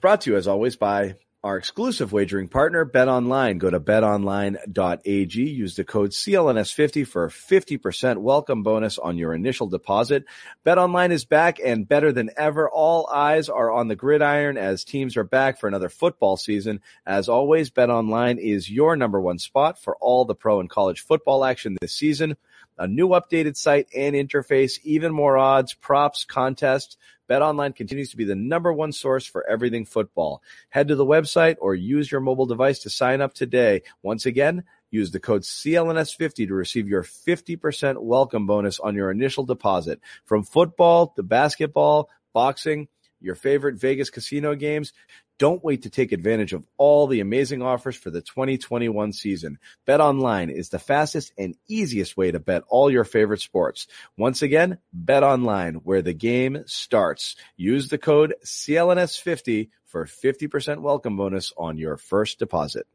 Brought to you as always by our exclusive wagering partner, Bet Online. Go to betonline.ag. Use the code CLNS50 for a 50% welcome bonus on your initial deposit. Bet Online is back and better than ever. All eyes are on the gridiron as teams are back for another football season. As always, Bet Online is your number one spot for all the pro and college football action this season. A new updated site and interface, even more odds, props, contests. BetOnline continues to be the number one source for everything football. Head to the website or use your mobile device to sign up today. Once again, use the code CLNS50 to receive your 50% welcome bonus on your initial deposit. From football to basketball, boxing, your favorite Vegas casino games, don't wait to take advantage of all the amazing offers for the 2021 season. Bet online is the fastest and easiest way to bet all your favorite sports. Once again, bet online where the game starts. Use the code CLNS50 for 50% welcome bonus on your first deposit.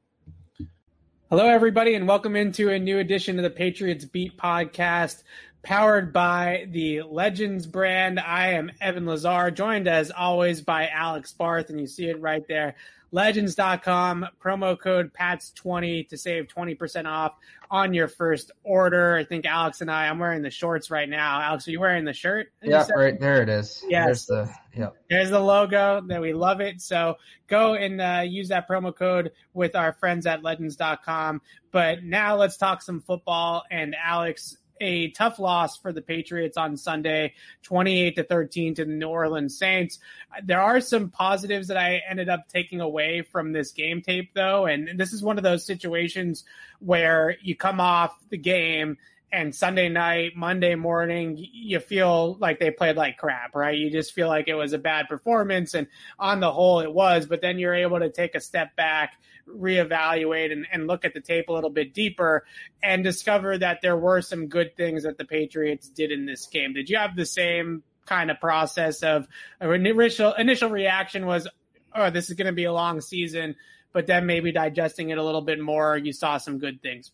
Hello, everybody, and welcome into a new edition of the Patriots Beat podcast powered by the Legends brand. I am Evan Lazar, joined as always by Alex Barth, and you see it right there. Legends.com, promo code PATS20 to save 20% off on your first order. I think Alex and I, I'm wearing the shorts right now. Alex, are you wearing the shirt? Yeah, right there it is. Yes. There's the, yeah. There's the logo that we love it. So go and uh, use that promo code with our friends at legends.com. But now let's talk some football. And Alex, a tough loss for the Patriots on Sunday, 28 to 13 to the New Orleans Saints. There are some positives that I ended up taking away from this game tape though. And this is one of those situations where you come off the game and Sunday night, Monday morning, you feel like they played like crap, right? You just feel like it was a bad performance. And on the whole, it was, but then you're able to take a step back, reevaluate, and, and look at the tape a little bit deeper and discover that there were some good things that the Patriots did in this game. Did you have the same kind of process of uh, initial, initial reaction was, oh, this is going to be a long season, but then maybe digesting it a little bit more, you saw some good things?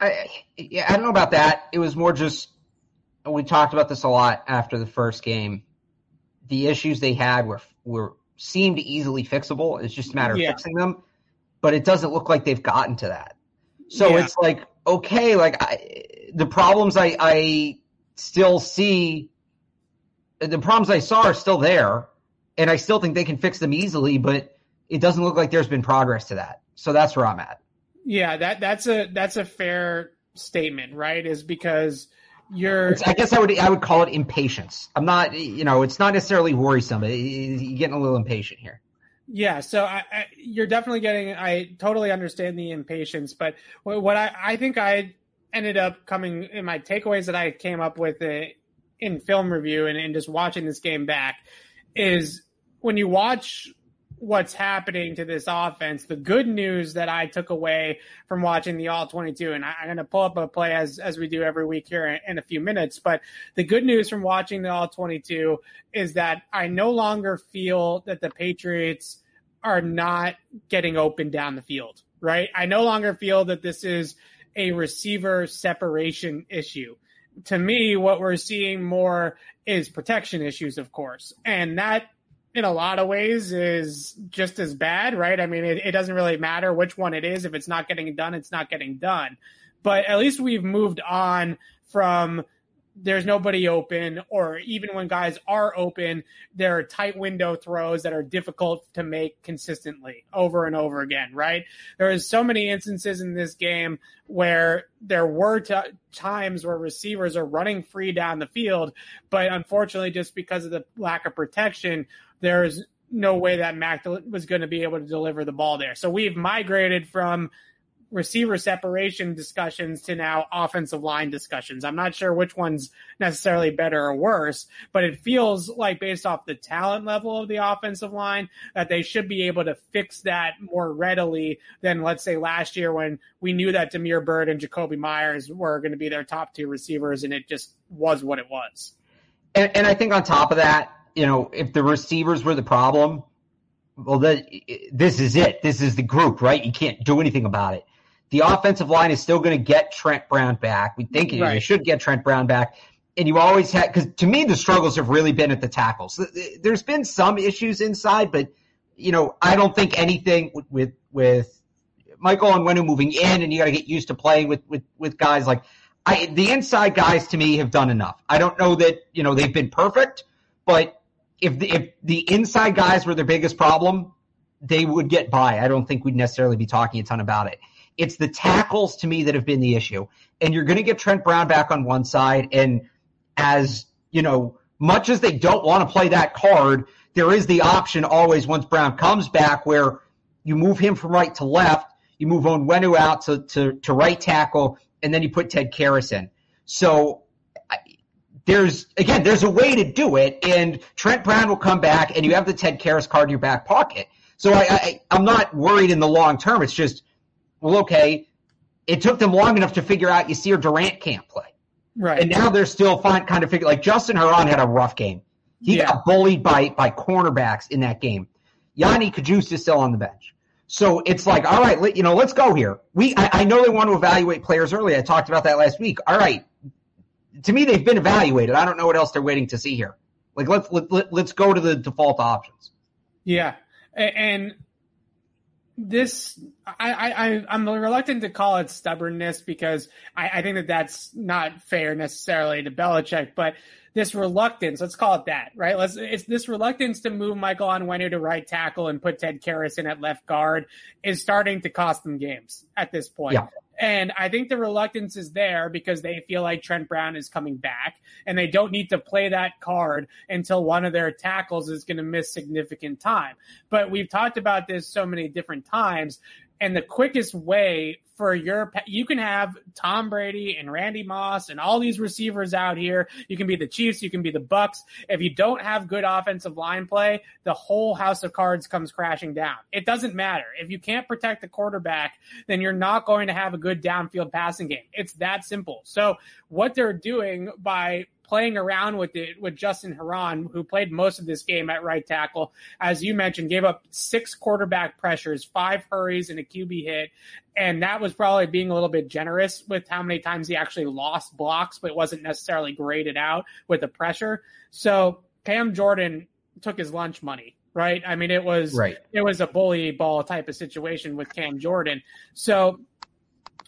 I, yeah, I don't know about that. It was more just we talked about this a lot after the first game. The issues they had were were seemed easily fixable. It's just a matter of yeah. fixing them, but it doesn't look like they've gotten to that. So yeah. it's like okay, like I, the problems I I still see, the problems I saw are still there, and I still think they can fix them easily, but it doesn't look like there's been progress to that. So that's where I'm at. Yeah, that that's a that's a fair statement, right? Is because you're. It's, I guess I would I would call it impatience. I'm not, you know, it's not necessarily worrisome. You're getting a little impatient here. Yeah, so I, I, you're definitely getting. I totally understand the impatience, but what, what I I think I ended up coming in my takeaways that I came up with it uh, in film review and, and just watching this game back is when you watch what's happening to this offense. The good news that I took away from watching the All 22, and I, am going to pull up a play as, as we do every week here in, in, a few minutes. But the good news from watching the All 22 is that I no longer feel that the Patriots are not getting open down the field, right? I no longer feel that this is a receiver separation issue. To me, what we're seeing more is protection issues, of course. And that in a lot of ways is just as bad, right? I mean, it, it, doesn't really matter which one it is. If it's not getting done, it's not getting done. But at least we've moved on from there's nobody open, or even when guys are open, there are tight window throws that are difficult to make consistently over and over again, right? There is so many instances in this game where there were t- times where receivers are running free down the field, but unfortunately, just because of the lack of protection, there's no way that Mac was going to be able to deliver the ball there. So we've migrated from receiver separation discussions to now offensive line discussions. I'm not sure which one's necessarily better or worse, but it feels like based off the talent level of the offensive line that they should be able to fix that more readily than let's say last year when we knew that Damiere Byrd and Jakobi Meyers were going to be their top two receivers and it just was what it was. And, and I think on top of that, you know, if the receivers were the problem, well, that this is it. This is the group, right? You can't do anything about it. The offensive line is still going to get Trent Brown back. We think right. you should get Trent Brown back. And you always had, because to me, the struggles have really been at the tackles. There's been some issues inside, but, you know, I don't think anything with, with, with Michael Onwenu moving in and you got to get used to playing with, with, with guys like, I, the inside guys to me have done enough. I don't know that, you know, they've been perfect, but if the, if the inside guys were their biggest problem, they would get by. I don't think we'd necessarily be talking a ton about it. It's the tackles to me that have been the issue. And you're going to get Trent Brown back on one side. And as, you know, much as they don't want to play that card, there is the option always once Brown comes back where you move him from right to left, you move Onwenu out to, to, to right tackle, and then you put Ted Karras in. So there's again, there's a way to do it, and Trent Brown will come back, and you have the Ted Karras card in your back pocket. So I, I I'm not worried in the long term. It's just well, okay, it took them long enough to figure out You see, Yasir Durant can't play. Right. And now they're still fine, kind of figure like Justin Herron had a rough game. He yeah. got bullied by by cornerbacks in that game. Yodny Cajuste is still on the bench. So it's like, all right, let, you know, let's go here. We, I, I, know they want to evaluate players early. I talked about that last week. All right, to me, they've been evaluated. I don't know what else they're waiting to see here. Like let's let, let, let's go to the default options. Yeah, and this I, I I'm reluctant to call it stubbornness because I, I think that that's not fair necessarily to Belichick, but this reluctance, let's call it that, right? Let's it's this reluctance to move Michael Onwenu to right tackle and put Ted Karras in at left guard is starting to cost them games at this point. Yeah. And I think the reluctance is there because they feel like Trent Brown is coming back and they don't need to play that card until one of their tackles is going to miss significant time. But we've talked about this so many different times. And the quickest way for your you can have Tom Brady and Randy Moss and all these receivers out here. You can be the Chiefs, you can be the Bucks. If you don't have good offensive line play, the whole house of cards comes crashing down. It doesn't matter. If you can't protect the quarterback, then you're not going to have a good downfield passing game. It's that simple. So what they're doing by playing around with it with Justin Herron, who played most of this game at right tackle. As you mentioned, gave up six quarterback pressures, five hurries, and a QB hit. And that was probably being a little bit generous with how many times he actually lost blocks, but wasn't necessarily graded out with the pressure. So Cam Jordan took his lunch money right? I mean, it was right. it was a bully ball type of situation with Cam Jordan. So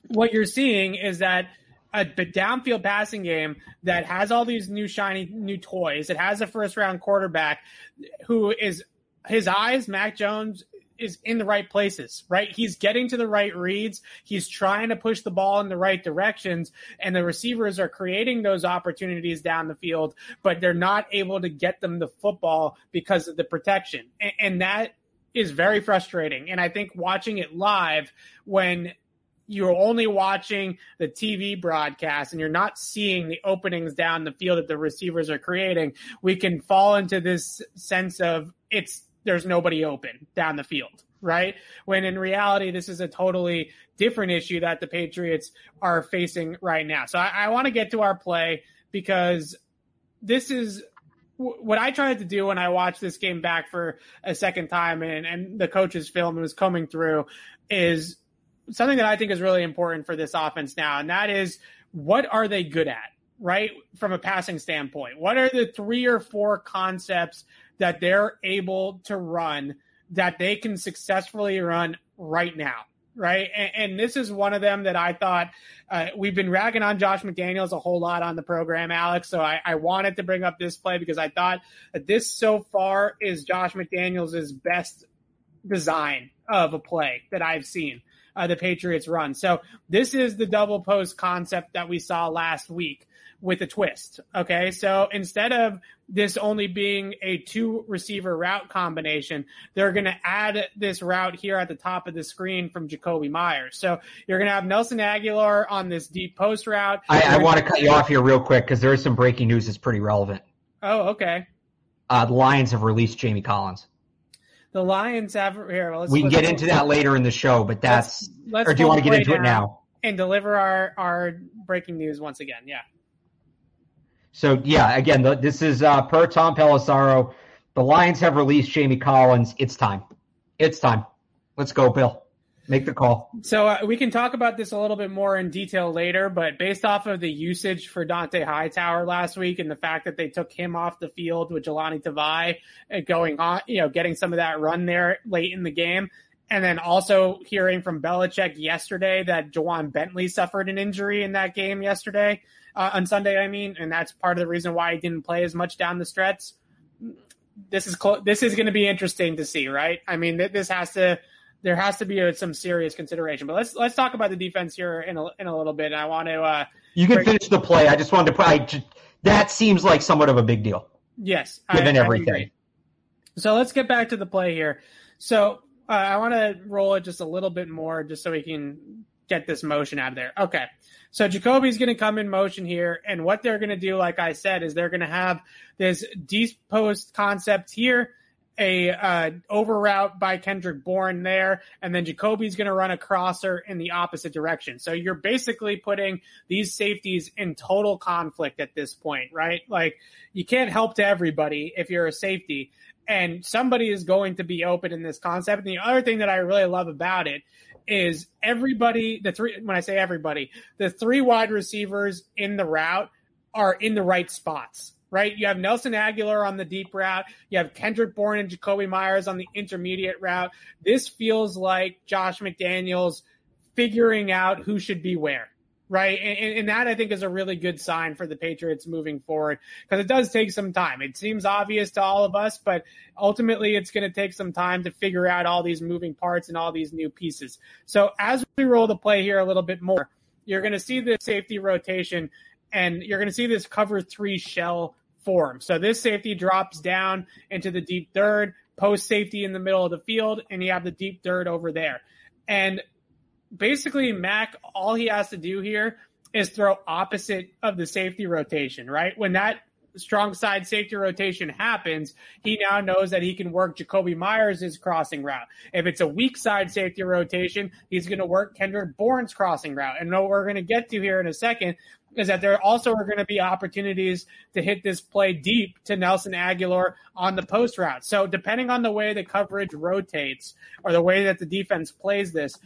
what you're seeing is that a downfield passing game that has all these new shiny new toys. It has a first round quarterback who is his eyes, Mac Jones is in the right places, right? He's getting to the right reads. He's trying to push the ball in the right directions and the receivers are creating those opportunities down the field, but they're not able to get them the football because of the protection. And, and that is very frustrating. And I think watching it live when you're only watching the TV broadcast and you're not seeing the openings down the field that the receivers are creating, we can fall into this sense of it's there's nobody open down the field, right? When in reality, this is a totally different issue that the Patriots are facing right now. So I, I want to get to our play because this is what I tried to do when I watched this game back for a second time and, and the coach's film was coming through is something that I think is really important for this offense now, and that is what are they good at, right? From a passing standpoint, what are the three or four concepts that they're able to run that they can successfully run right now? right? And, and, this is one of them that I thought uh, we've been ragging on Josh McDaniels a whole lot on the program, Alex. So I, I, wanted to bring up this play because I thought that this so far is Josh McDaniels' best design of a play that I've seen. Uh, the Patriots run. So this is the double post concept that we saw last week with a twist. Okay. So instead of this only being a two receiver route combination, they're going to add this route here at the top of the screen from Jakobi Meyers. So you're going to have Nelson Agholor on this deep post route. I, I want to cut you off here real quick because there is some breaking news that's pretty relevant. Oh, okay. Uh, the Lions have released Jamie Collins. The Lions have here. Let's, we can get into that later in the show, but that's. Let's, let's or do you want to get into it now? And deliver our our breaking news once again. Yeah. So yeah, again, the, this is uh, per Tom Pelissero. The Lions have released Jamie Collins. It's time. It's time. Let's go, Bill. Make the call. So uh, we can talk about this a little bit more in detail later, but based off of the usage for Dont'a Hightower last week and the fact that they took him off the field with Jahlani Tavai uh, going on, you know, getting some of that run there late in the game, and then also hearing from Belichick yesterday that Ja'Whaun Bentley suffered an injury in that game yesterday uh, on Sunday. I mean, and that's part of the reason why he didn't play as much down the stretch. This is clo- this is going to be interesting to see, right? I mean, th- this has to there has to be a, some serious consideration. But let's let's talk about the defense here in a, in a little bit. I want to. Uh, you can break- finish the play. I just wanted to. I just, that seems like somewhat of a big deal. Yes, given I, everything. I so let's get back to the play here. So uh, I want to roll it just a little bit more, just so we can get this motion out of there. Okay. So Jakobi's going to come in motion here. And what they're going to do, like I said, is they're going to have this deep post concept here, a uh, over route by Kendrick Bourne there, and then Jakobi's going to run a crosser in the opposite direction. So you're basically putting these safeties in total conflict at this point, right? Like you can't help to everybody if you're a safety and somebody is going to be open in this concept. And the other thing that I really love about it is everybody the three when I say everybody, the three wide receivers in the route are in the right spots. Right? You have Nelson Agholor on the deep route. You have Kendrick Bourne and Jakobi Meyers on the intermediate route. This feels like Josh McDaniels figuring out who should be where right? And, and, that I think is a really good sign for the Patriots moving forward because it does take some time. It seems obvious to all of us, but ultimately it's going to take some time to figure out all these moving parts and all these new pieces. So as we roll the play here a little bit more, you're going to see the safety rotation and you're going to see this cover three shell form. So this safety drops down into the deep third, post safety in the middle of the field, and you have the deep third over there. And basically Mac, all he has to do here is throw opposite of the safety rotation, right? When that strong side safety rotation happens, he now knows that he can work Jakobi Meyers' crossing route. If it's a weak side safety rotation, he's going to work Kendrick Bourne's crossing route. And what we're going to get to here in a second is that there also are going to be opportunities to hit this play deep to Nelson Agholor on the post route. So depending on the way the coverage rotates or the way that the defense plays this,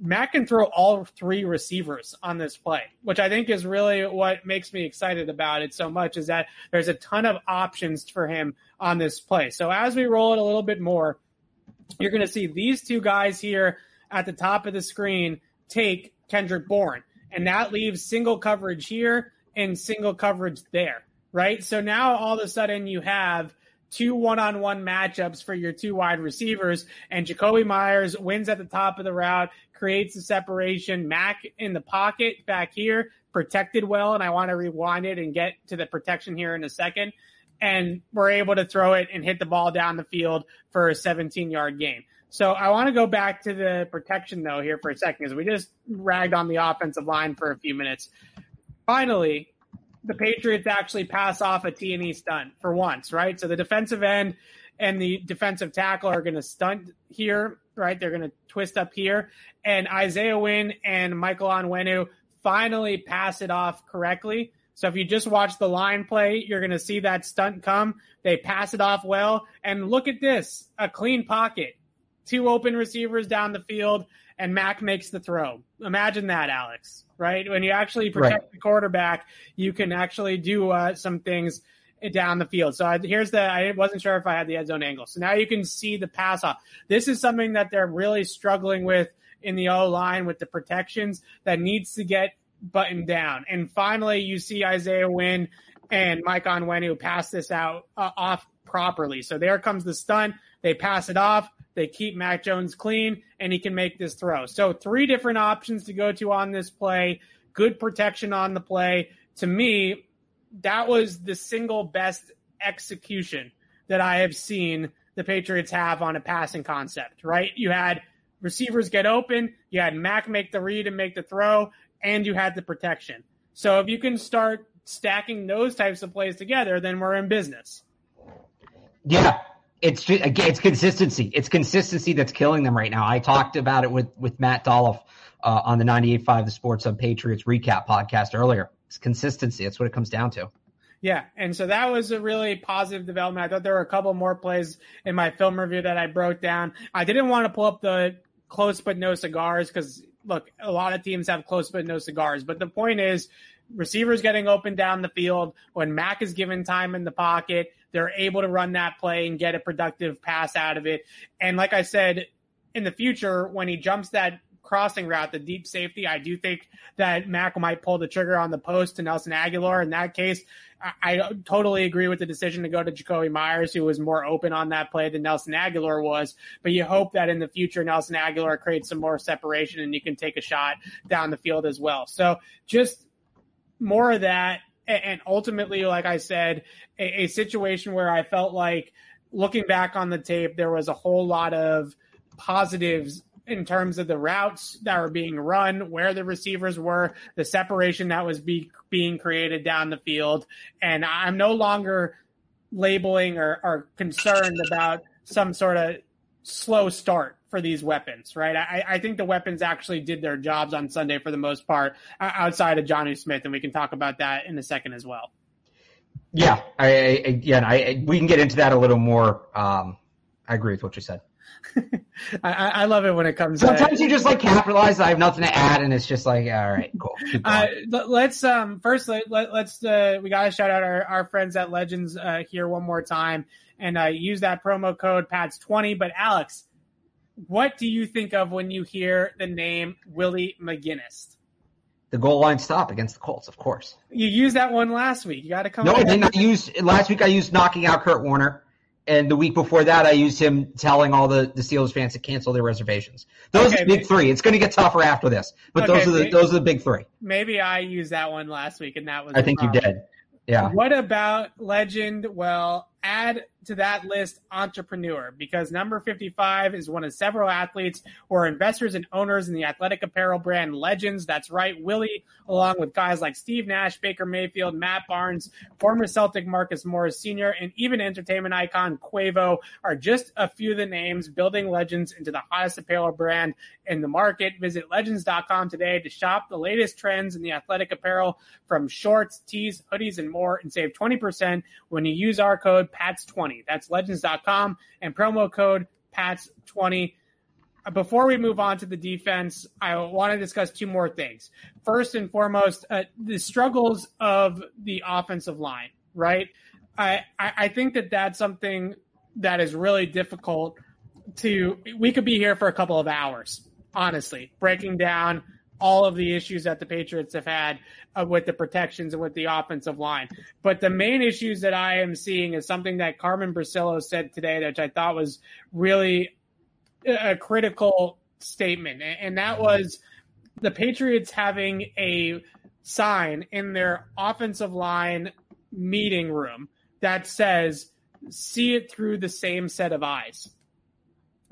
Mac can throw all three receivers on this play, which I think is really what makes me excited about it so much is that there's a ton of options for him on this play. So as we roll it a little bit more, you're going to see these two guys here at the top of the screen take Kendrick Bourne, and that leaves single coverage here and single coverage there, right? So now all of a sudden you have two one-on-one matchups for your two wide receivers, and Jakobi Meyers wins at the top of the route, creates the separation. Mac in the pocket back here, protected well, and I want to rewind it and get to the protection here in a second. And we're able to throw it and hit the ball down the field for a 17 yard game. So I want to go back to the protection though here for a second because we just ragged on the offensive line for a few minutes. Finally, the Patriots actually pass off a T&E stunt for once, right? So the defensive end and the defensive tackle are going to stunt here, right? They're going to twist up here. And Isaiah Wynn and Michael Onwenu finally pass it off correctly. So if you just watch the line play, you're going to see that stunt come. They pass it off well. And look at this a clean pocket, two open receivers down the field, and Mac makes the throw. Imagine that, Alex, right? When you actually protect right. the quarterback, you can actually do uh, some things down the field. So I, here's the, I wasn't sure if I had the end zone angle. So now you can see the pass off. This is something that they're really struggling with in the O line with the protections that needs to get buttoned down. And finally, you see Isaiah Wynn and Mike Onwenu pass this out uh, off properly. So there comes the stunt. They pass it off. They keep Mac Jones clean, and he can make this throw. So three different options to go to on this play. Good protection on the play. To me, that was the single best execution that I have seen the Patriots have on a passing concept, right? You had receivers get open, you had Mac make the read and make the throw, and you had the protection. So if you can start stacking those types of plays together, then we're in business. Yeah, it's just, again, it's consistency. It's consistency that's killing them right now. I talked about it with with Matt Dolloff uh, on the 98.5 The Sports Hub Patriots recap podcast earlier. It's consistency. That's what it comes down to. Yeah, and so that was a really positive development. I thought there were a couple more plays in my film review that I broke down. I didn't want to pull up the close but no cigars because look, a lot of teams have close but no cigars. But the point is, receivers getting open down the field when Mac is given time in the pocket, they're able to run that play and get a productive pass out of it. And like I said, in the future, when he jumps that crossing route, the deep safety, I do think that Mac might pull the trigger on the post to Nelson Agholor. In that case, I, I totally agree with the decision to go to Jakobi Meyers, who was more open on that play than Nelson Agholor was. But you hope that in the future, Nelson Agholor creates some more separation and you can take a shot down the field as well. So just more of that. And ultimately, like I said, a, a situation where I felt like looking back on the tape, there was a whole lot of positives in terms of the routes that were being run, where the receivers were, the separation that was be, being created down the field. And I'm no longer labeling or, or concerned about some sort of slow start for these weapons, right? I, I, think the weapons actually did their jobs on Sunday for the most part, outside of Jonnu Smith, and we can talk about that in a second as well. Yeah, I, I yeah, I, we can get into that a little more. Um, I agree with what you said. I, I, love it when it comes. Sometimes you just like capitalize. I have nothing to add, and it's just like, all right, cool. Uh, let's um first let, let us uh, we gotta shout out our, our friends at Legends uh, here one more time and uh, use that promo code Pats twenty. But Alex, what do you think of when you hear the name Willie McGinest? The goal line stop against the Colts, of course. You used that one last week. You got to come. No, I did not use last week. I used knocking out Kurt Warner and the week before that, I used him telling all the, the Steelers fans to cancel their reservations. Those okay, are the big maybe, three. It's going to get tougher after this, but okay, those are the maybe, those are the big three. Maybe I used that one last week, and that was. I think problem. you did. Yeah. What about legend? Well, add to that list entrepreneur because number 55 is one of several athletes who are investors and owners in the athletic apparel brand Legends. That's right. Willie, along with guys like Steve Nash, Baker Mayfield, Matt Barnes, former Celtic Marcus Morris Sr., and even entertainment icon Quavo are just a few of the names building Legends into the hottest apparel brand in the market. Visit legends.com today to shop the latest trends in the athletic apparel from shorts, tees, hoodies, and more and save 20% when you use our code PATS20. That's legends.com and promo code PATS20. Before we move on to the defense, I want to discuss two more things. First and foremost, uh, the struggles of the offensive line, right? I, I think that that's something that is really difficult to. We could be here for a couple of hours, honestly, breaking down all of the issues that the Patriots have had uh, with the protections and with the offensive line. But the main issues that I am seeing is something that Carmen Bricillo said today, which I thought was really a critical statement. And that was the Patriots having a sign in their offensive line meeting room that says, see it through the same set of eyes.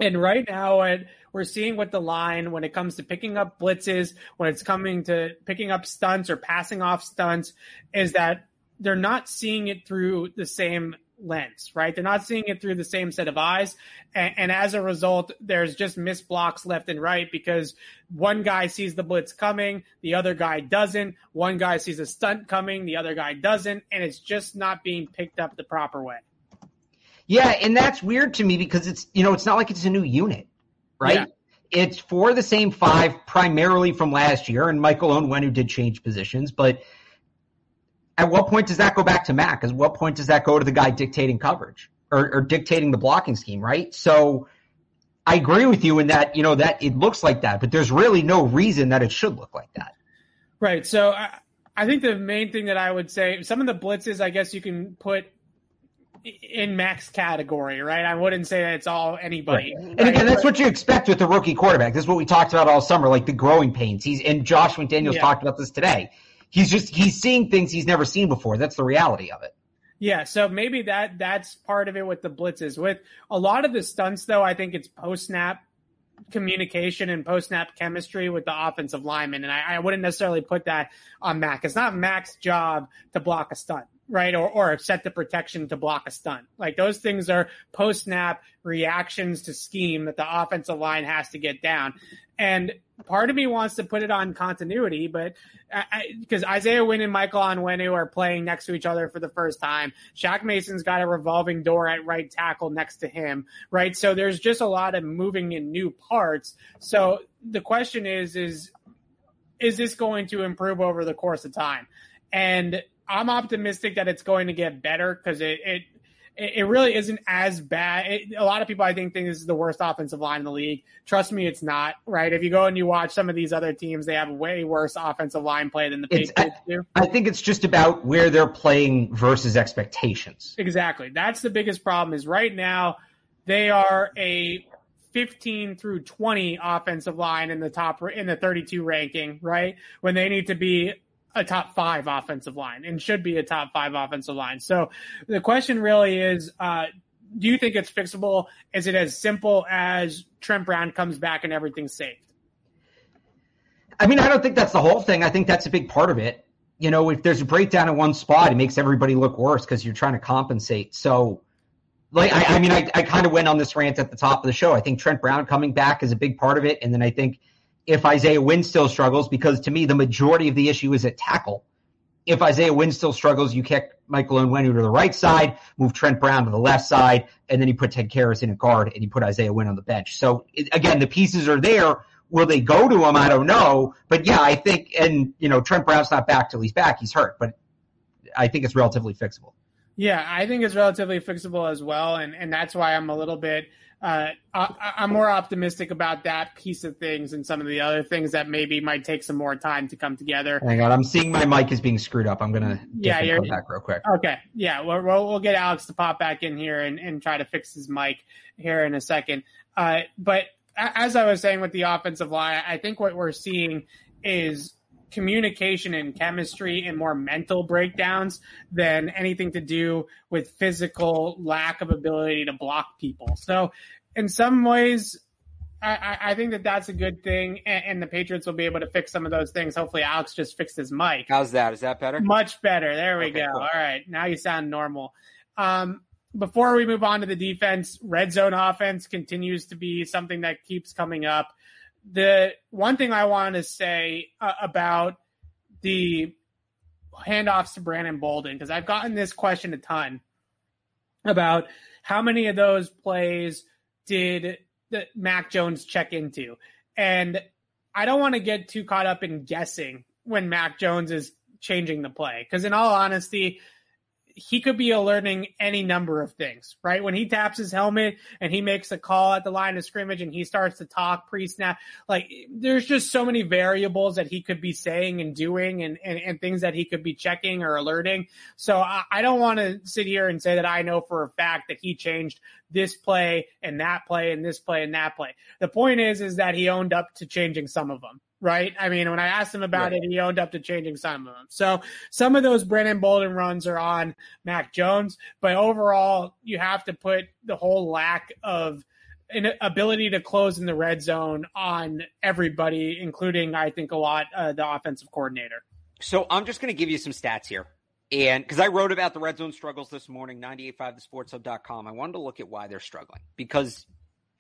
And right now, at we're seeing with the line when it comes to picking up blitzes, when it's coming to picking up stunts or passing off stunts, is that they're not seeing it through the same lens, right? They're not seeing it through the same set of eyes. And, and, as a result, there's just missed blocks left and right because one guy sees the blitz coming, the other guy doesn't. One guy sees a stunt coming, the other guy doesn't. And it's just not being picked up the proper way. Yeah. And that's weird to me because it's, you know, it's not like it's a new unit right? Yeah. It's for the same five, primarily from last year, and Michael Onwenu did change positions, but at what point does that go back to Mac? At what point does that go to the guy dictating coverage or, or dictating the blocking scheme, right? So I agree with you in that, you know, that it looks like that, but there's really no reason that it should look like that. Right. So I, I think the main thing that I would say, some of the blitzes, I guess you can put in max category, right? I wouldn't say that it's all anybody. Right. And right? again, that's what you expect with the rookie quarterback. This is what we talked about all summer, like the growing pains. He's and Josh McDaniels yeah. talked about this today. He's just he's seeing things he's never seen before. That's the reality of it. Yeah, so maybe that that's part of it with the blitzes. With a lot of the stunts, though, I think it's post snap communication and post snap chemistry with the offensive lineman, and I, I, wouldn't necessarily put that on Mac. It's not Mac's job to block a stunt right? Or, or set the protection to block a stunt. Like those things are post snap reactions to scheme that the offensive line has to get down. And part of me wants to put it on continuity, but because Isaiah Wynn and Michael Onwenu are playing next to each other for the first time, Shaq Mason's got a revolving door at right tackle next to him, right? So there's just a lot of moving in new parts. So the question is, is, is this going to improve over the course of time? And I'm optimistic that it's going to get better because it, it it really isn't as bad. It, a lot of people, I think, think this is the worst offensive line in the league. Trust me, it's not. Right? If you go and you watch some of these other teams, they have way worse offensive line play than the Patriots do. I think it's just about where they're playing versus expectations. Exactly. That's the biggest problem. Is right now they are a 15 through 20 offensive line in the top in the 32 ranking. Right when they need to be a top five offensive line and should be a top five offensive line. So the question really is, uh, do you think it's fixable? Is it as simple as Trent Brown comes back and everything's saved? I mean, I don't think that's the whole thing. I think that's a big part of it. You know, if there's a breakdown in one spot, it makes everybody look worse because you're trying to compensate. So, like, I, I mean, I, I kind of went on this rant at the top of the show. I think Trent Brown coming back is a big part of it. And then I think – if Isaiah Wynn still struggles, because to me, the majority of the issue is at tackle. If Isaiah Wynn still struggles, you kick Michael Onwenu to the right side, move Trent Brown to the left side, and then you put Ted Karras in a guard and you put Isaiah Wynn on the bench. So it, again, the pieces are there. Will they go to him? I don't know. But yeah, I think, and you know, Trent Brown's not back till he's back. He's hurt, but I think it's relatively fixable. Yeah, I think it's relatively fixable as well, and and that's why I'm a little bit uh, I, am more optimistic about that piece of things and some of the other things that maybe might take some more time to come together. Hang on, I'm seeing my mic is being screwed up. I'm gonna yeah, you're, come back real quick. Okay, yeah, we'll, we'll, we'll get Alex to pop back in here and, and try to fix his mic here in a second. Uh, but as I was saying with the offensive line, I think what we're seeing is communication and chemistry and more mental breakdowns than anything to do with physical lack of ability to block people. So, in some ways, I, I think that that's a good thing, and, and, the Patriots will be able to fix some of those things. Hopefully, Alex just fixed his mic. How's that? Is that better? Much better. There we okay, go. Cool. All right, now you sound normal. Um, before we move on to the defense, red zone offense continues to be something that keeps coming up the one thing I want to say uh, about the handoffs to Brandon Bolden, because I've gotten this question a ton about how many of those plays did the Mac Jones check into. And I don't want to get too caught up in guessing when Mac Jones is changing the play. Because in all honesty, he could be alerting any number of things, right? When he taps his helmet and he makes a call at the line of scrimmage and he starts to talk pre snap, like there's just so many variables that he could be saying and doing and, and, and things that he could be checking or alerting. So I, I don't want to sit here and say that I know for a fact that he changed this play and that play and this play and that play. The point is, is that he owned up to changing some of them right? I mean, when I asked him about right. it, he owned up to changing some of them. So some of those Brandon Bolden runs are on Mac Jones, but overall, you have to put the whole lack of an ability to close in the red zone on everybody, including, I think, a lot uh, the offensive coordinator. So I'm just going to give you some stats here. And because I wrote about the red zone struggles this morning, 985thesportshub.com, I wanted to look at why they're struggling because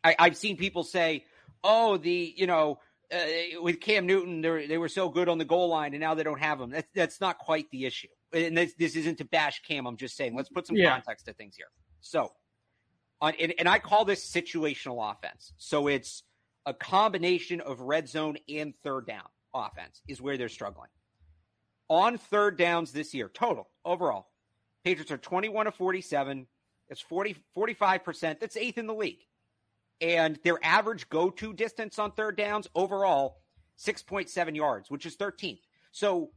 I, I've seen people say, oh, the, you know, uh, with Cam Newton, they were so good on the goal line, and now they don't have him. That's that's not quite the issue. And this, this isn't to bash Cam. I'm just saying, let's put some yeah. context to things here. So, on and, and I call this situational offense. So it's a combination of red zone and third down offense is where they're struggling. On third downs this year, total overall, Patriots are 21 of 47. It's 40, 45%. That's eighth in the league. And their average go to distance on third downs overall, 6.7 yards, which is 13th. So,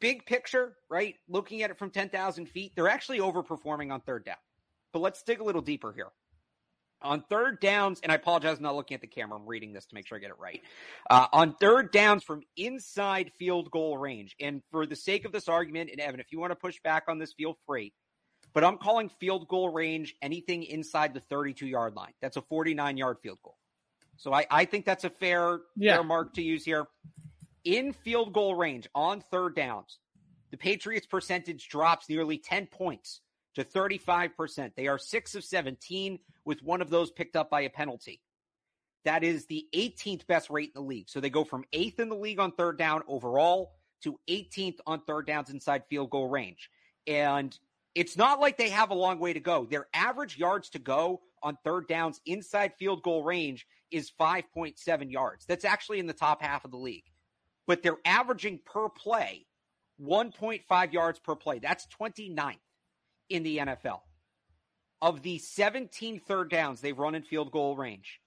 big picture, right? Looking at it from 10,000 feet, they're actually overperforming on third down. But let's dig a little deeper here. On third downs, and I apologize, I'm not looking at the camera. I'm reading this to make sure I get it right. Uh, on third downs from inside field goal range, and for the sake of this argument, and Evan, if you want to push back on this, feel free. But I'm calling field goal range anything inside the 32 yard line. That's a 49 yard field goal. So I, I think that's a fair, Yeah. fair mark to use here. In field goal range on third downs, the Patriots percentage drops nearly 10 points to 35%. They are 6 of 17 with one of those picked up by a penalty. That is the 18th best rate in the league. So they go from 8th in the league on third down overall to 18th on third downs inside field goal range. And it's not like they have a long way to go. Their average yards to go on third downs inside field goal range is 5.7 yards. That's actually in the top half of the league. But they're averaging per play 1.5 yards per play. That's 29th in the NFL. Of the 17 third downs they've run in field goal range,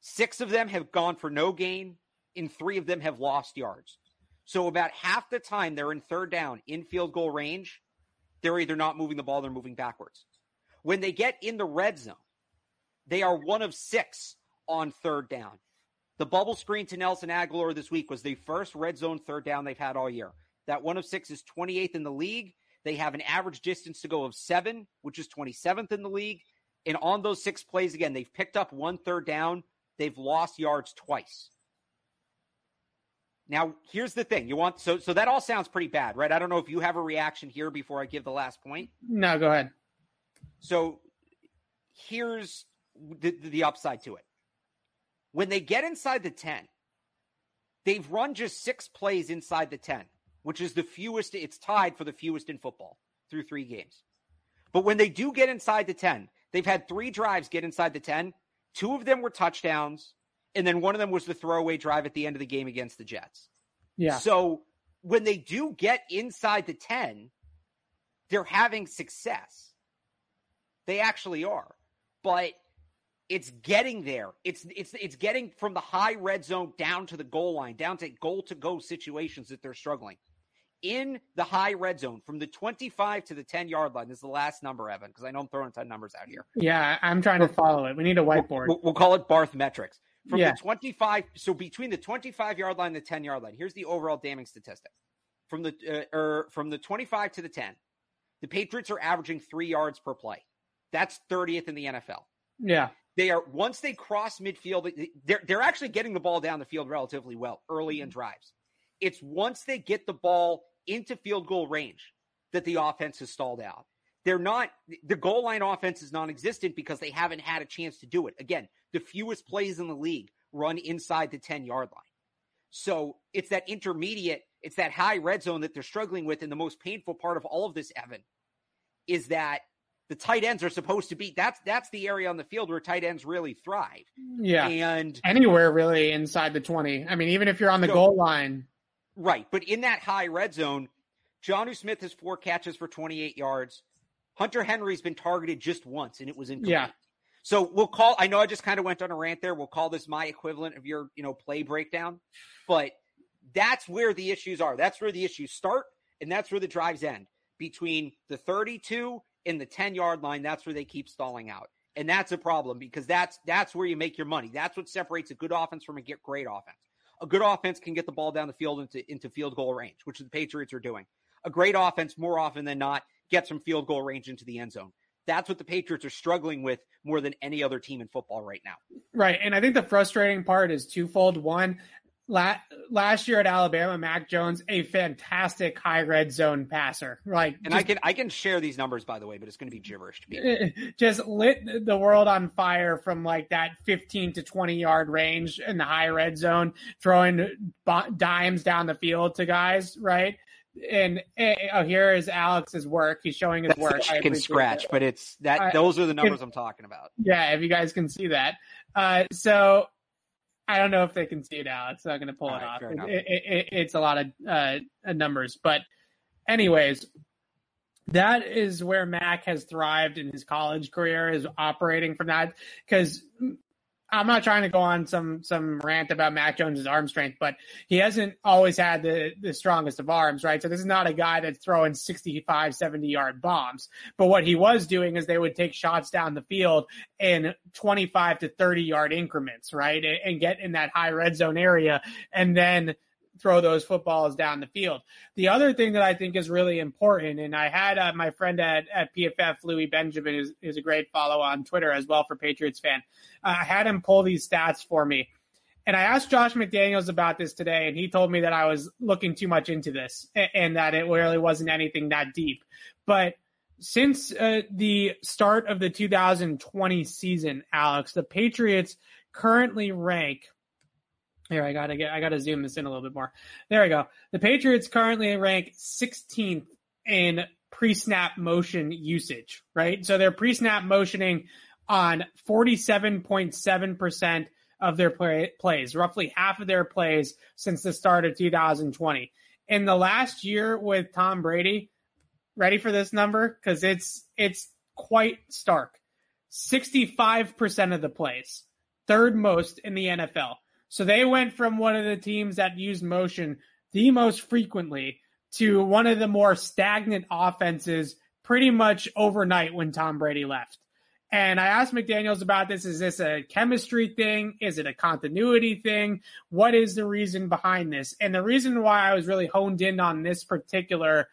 six of them have gone for no gain, and three of them have lost yards. So about half the time they're in third down in field goal range, they're either not moving the ball, they're moving backwards. When they get in the red zone, they are one of six on third down. The bubble screen to Nelson Agholor this week was the first red zone third down they've had all year. That one of six is 28th in the league. They have an average distance to go of seven, which is 27th in the league. And on those six plays, again, they've picked up one third down. They've lost yards twice. Now, here's the thing. You want so so that all sounds pretty bad, right? I don't know if you have a reaction here before I give the last point. No, go ahead. So here's the, the upside to it. When they get inside the 10, they've run just six plays inside the 10, which is the fewest. It's tied for the fewest in football through three games. But when they do get inside the 10, they've had three drives get inside the 10. Two of them were touchdowns, and then one of them was the throwaway drive at the end of the game against the Jets. Yeah. So when they do get inside the 10, they're having success. They actually are. But it's getting there. It's it's it's getting from the high red zone down to the goal line, down to goal to go situations that they're struggling. In the high red zone, from the 25 to the 10 yard line, this is the last number, Evan, because I know I'm throwing a ton of numbers out here. Yeah, I'm trying to follow it. We need a whiteboard. We'll, we'll call it Barth metrics. From Yeah. the 25, so between the 25 yard line and the 10 yard line, here's the overall damning statistic. From the uh, or from the 25 to the 10, the Patriots are averaging three yards per play. That's 30th in the NFL. Yeah. They are once they cross midfield, they're they're actually getting the ball down the field relatively well early in drives. It's once they get the ball into field goal range that the offense has stalled out. They're not the goal line offense is non-existent because they haven't had a chance to do it. Again, the fewest plays in the league run inside the 10 yard line. So it's that intermediate, it's that high red zone that they're struggling with. And the most painful part of all of this, Evan, is that the tight ends are supposed to be that's that's the area on the field where tight ends really thrive. Yeah. And Anywhere really inside the 20. I mean, even if you're on the So- goal line. right, but in that high red zone, Jonnu Smith has four catches for 28 yards. Hunter Henry's been targeted just once, and it was incomplete. Yeah. So we'll call. I know I just kind of went on a rant there. We'll call this my equivalent of your, you know, play breakdown. But that's where the issues are. That's where the issues start, and that's where the drives end. Between the 32 and the 10 yard line, that's where they keep stalling out, and that's a problem because that's that's where you make your money. That's what separates a good offense from a great offense. A good offense can get the ball down the field into into field goal range, which the Patriots are doing. A great offense, more often than not, gets from field goal range into the end zone. That's what the Patriots are struggling with more than any other team in football right now. Right. And I think the frustrating part is twofold. One, last year at Alabama, Mac Jones, a fantastic high red zone passer. Like, And I can I can share these numbers by the way, but it's going to be gibberish to people. just lit the world on fire from like that 15 to 20 yard range in the high red zone, throwing dimes down the field to guys, right? And eh, oh, here is Alex's work. He's showing his That's work. I appreciate scratch, that. but it's that I- those are the numbers I'm talking about. Yeah, if you guys can see that. Uh, so I don't know if they can see it, Alex. I'm going to pull All it right, off. It, it, it, it's a lot of uh, numbers, but anyways, that is where Mac has thrived in his college career, is operating from that because I'm not trying to go on some some rant about Mac Jones's arm strength, but he hasn't always had the the strongest of arms, right? So this is not a guy that's throwing 65, 70 yard bombs. But what he was doing is they would take shots down the field in 25 to 30 yard increments, right? And, and get in that high red zone area and then throw those footballs down the field. The other thing that I think is really important, and I had uh, my friend at, at PFF, Louis Benjamin, is, is a great follow on Twitter as well for Patriots fan. Uh, I had him pull these stats for me. And I asked Josh McDaniels about this today, and he told me that I was looking too much into this and, and that it really wasn't anything that deep. But since uh, the start of the 2020 season, Alex, the Patriots currently rank here, I gotta get, I gotta zoom this in a little bit more. There we go. The Patriots currently rank 16th in pre-snap motion usage, right? So they're pre-snap motioning on 47.7% of their play, plays, roughly half of their plays since the start of 2020. In the last year with Tom Brady, ready for this number? Cause it's, it's quite stark. 65% of the plays, third most in the NFL. So they went from one of the teams that used motion the most frequently to one of the more stagnant offenses pretty much overnight when Tom Brady left. And I asked McDaniels about this. Is this a chemistry thing? Is it a continuity thing? What is the reason behind this? And the reason why I was really honed in on this particular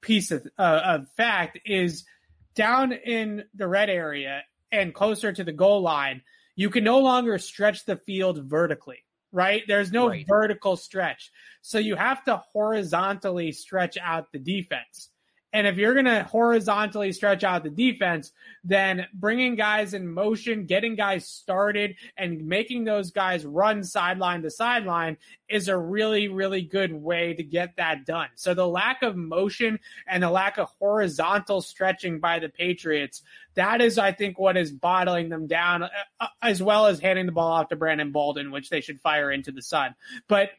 piece of, uh, of fact is down in the red area and closer to the goal line, you can no longer stretch the field vertically, right? There's no right. vertical stretch. So you have to horizontally stretch out the defense. And if you're going to horizontally stretch out the defense, then bringing guys in motion, getting guys started, and making those guys run sideline to sideline is a really, really good way to get that done. So the lack of motion and the lack of horizontal stretching by the Patriots, that is, I think, what is bottling them down, uh, uh, as well as handing the ball off to Brandon Bolden, which they should fire into the sun. But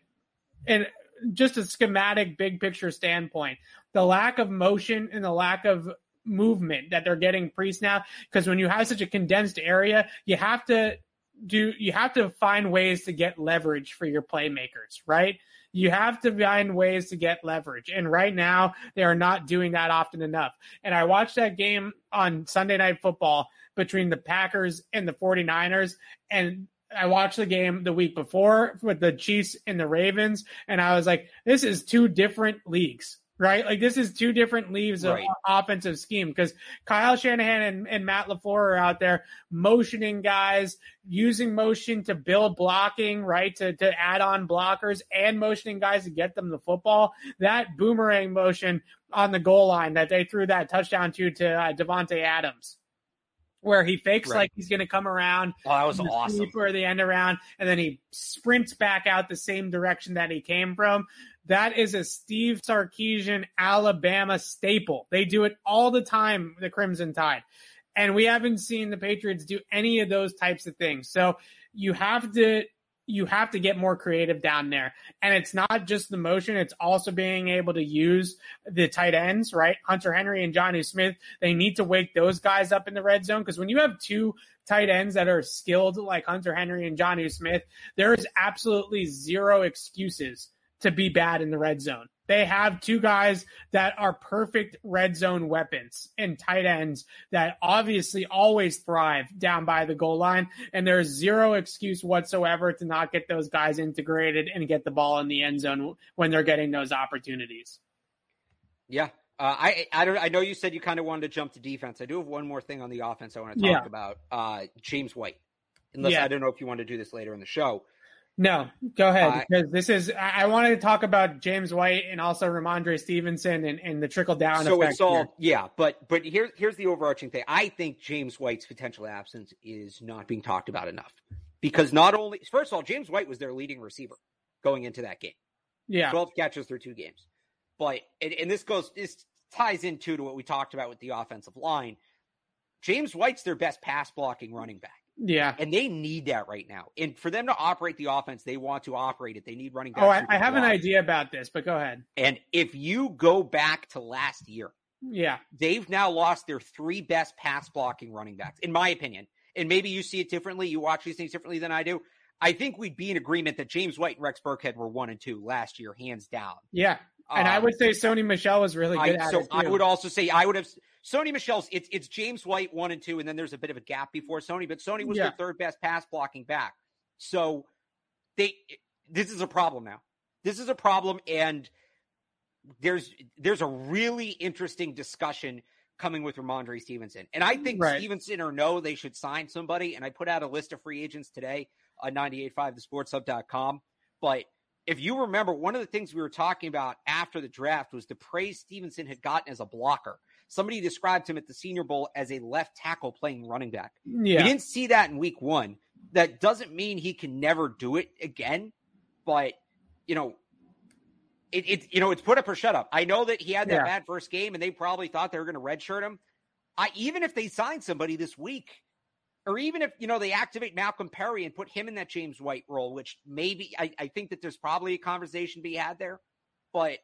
and just a schematic big picture standpoint, the lack of motion and the lack of movement that they're getting pre snap. Because when you have such a condensed area, you have to do, you have to find ways to get leverage for your playmakers, right? You have to find ways to get leverage. And right now, they are not doing that often enough. And I watched that game on Sunday Night Football between the Packers and the 49ers, and I watched the game the week before with the Chiefs and the Ravens, and I was like, this is two different leagues, right? Like this is two different leagues right. of offensive scheme because Kyle Shanahan and, and Matt LaFleur are out there motioning guys, using motion to build blocking, right? To, to add on blockers and motioning guys to get them the football. That boomerang motion on the goal line that they threw that touchdown to, to uh, Davante Adams where he fakes right. like he's going to come around. Oh, that was awesome. For the end around, and then he sprints back out the same direction that he came from. That is a Steve Sarkisian Alabama staple. They do it all the time, the Crimson Tide. And we haven't seen the Patriots do any of those types of things. So you have to you have to get more creative down there. And it's not just the motion, it's also being able to use the tight ends, right? Hunter Henry and Jonnu Smith. They need to wake those guys up in the red zone because when you have two tight ends that are skilled like Hunter Henry and Jonnu Smith, there is absolutely zero excuses to be bad in the red zone. They have two guys that are perfect red zone weapons and tight ends that obviously always thrive down by the goal line. And there's zero excuse whatsoever to not get those guys integrated and get the ball in the end zone when they're getting those opportunities. Yeah. Uh, I I don't I know you said you kind of wanted to jump to defense. I do have one more thing on the offense I want to talk yeah. about. Uh, James White. Unless yeah. I don't know if you want to do this later in the show. No, go ahead. Uh, because this is I, wanted to talk about James White and also Rhamondre Stevenson and, and the trickle down. So it's all here. yeah, but but here's here's the overarching thing. I think James White's potential absence is not being talked about enough because not only first of all, James White was their leading receiver going into that game. Yeah, twelve catches through two games. But and, and this goes this ties into to what we talked about with the offensive line. James White's their best pass blocking running back. Yeah. And they need that right now. And for them to operate the offense, they want to operate it. They need running backs. Oh, I, I have an idea about this, but go ahead. And if you go back to last year, yeah, they've now lost their three best pass blocking running backs, in my opinion. and maybe you see it differently, you watch these things differently than I do. I think we'd be in agreement that James White and Rex Burkhead were one and two last year, hands down. Yeah. And um, I would say Sony Michel was really good I, at so. I would also say I would have Sony Michel's it's it's James White one and two, and then there's a bit of a gap before Sony, but Sony was yeah. the third best pass blocking back. So they this is a problem now. This is a problem, and there's there's a really interesting discussion coming with Rhamondre Stevenson. And I think right. Stevenson or no, they should sign somebody. And I put out a list of free agents today on 985thesportshub.com. But if you remember, one of the things we were talking about after the draft was the praise Stevenson had gotten as a blocker. Somebody described him at the Senior Bowl as a left tackle playing running back. Yeah. We didn't see that in week one. That doesn't mean he can never do it again. But, you know, it, it, you know, it's put up or shut up. I know that he had that yeah. bad first game, and they probably thought they were going to redshirt him. I even if they sign somebody this week, or even if you know they activate Malcolm Perry and put him in that James White role, which maybe I, I think that there's probably a conversation to be had there, but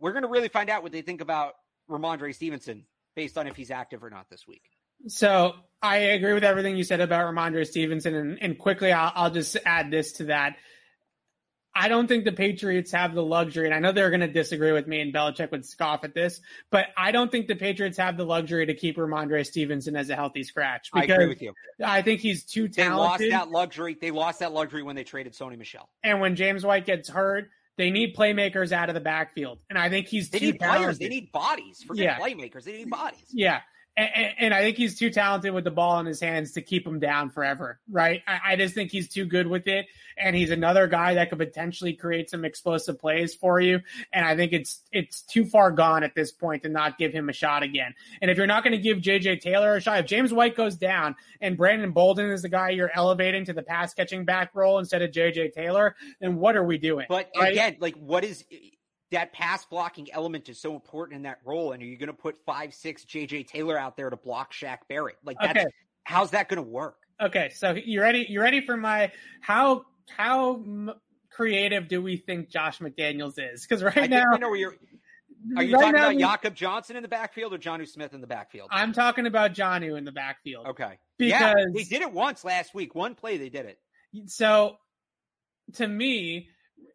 we're going to really find out what they think about Rhamondre Stevenson based on if he's active or not this week. So I agree with everything you said about Rhamondre Stevenson, and, and quickly I'll, I'll just add this to that. I don't think the Patriots have the luxury, and I know they're going to disagree with me, and Belichick would scoff at this, but I don't think the Patriots have the luxury to keep Rhamondre Stevenson as a healthy scratch. I agree with you. I think he's too talented. They lost that luxury. They lost that luxury when they traded Sony Michel. And when James White gets hurt, they need playmakers out of the backfield, and I think he's they too need talented. players. They need bodies. Forget yeah. playmakers. They need bodies. Yeah, and, and, I think he's too talented with the ball in his hands to keep him down forever, right? I, I, just think he's too good with it, and he's another guy that could potentially create some explosive plays for you. And I think it's it's too far gone at this point to not give him a shot again. And if you're not going to give J.J. Taylor a shot, if James White goes down and Brandon Bolden is the guy you're elevating to the pass catching back role instead of J.J. Taylor, then what are we doing? But right? again, like what is that pass blocking element is so important in that role. And are you going to put five, six JJ Taylor out there to block Shaq Barrett? Like that's, okay. how's that going to work? Okay. So you ready? You ready for my, how, how m- creative do we think Josh McDaniels is? Cause right I now, know where you're, are you right talking about we, Jakob Johnson in the backfield or Jonnu Smith in the backfield? I'm talking about Jonnu in the backfield. Okay. Because yeah, they did it once last week. One play they did it. So to me,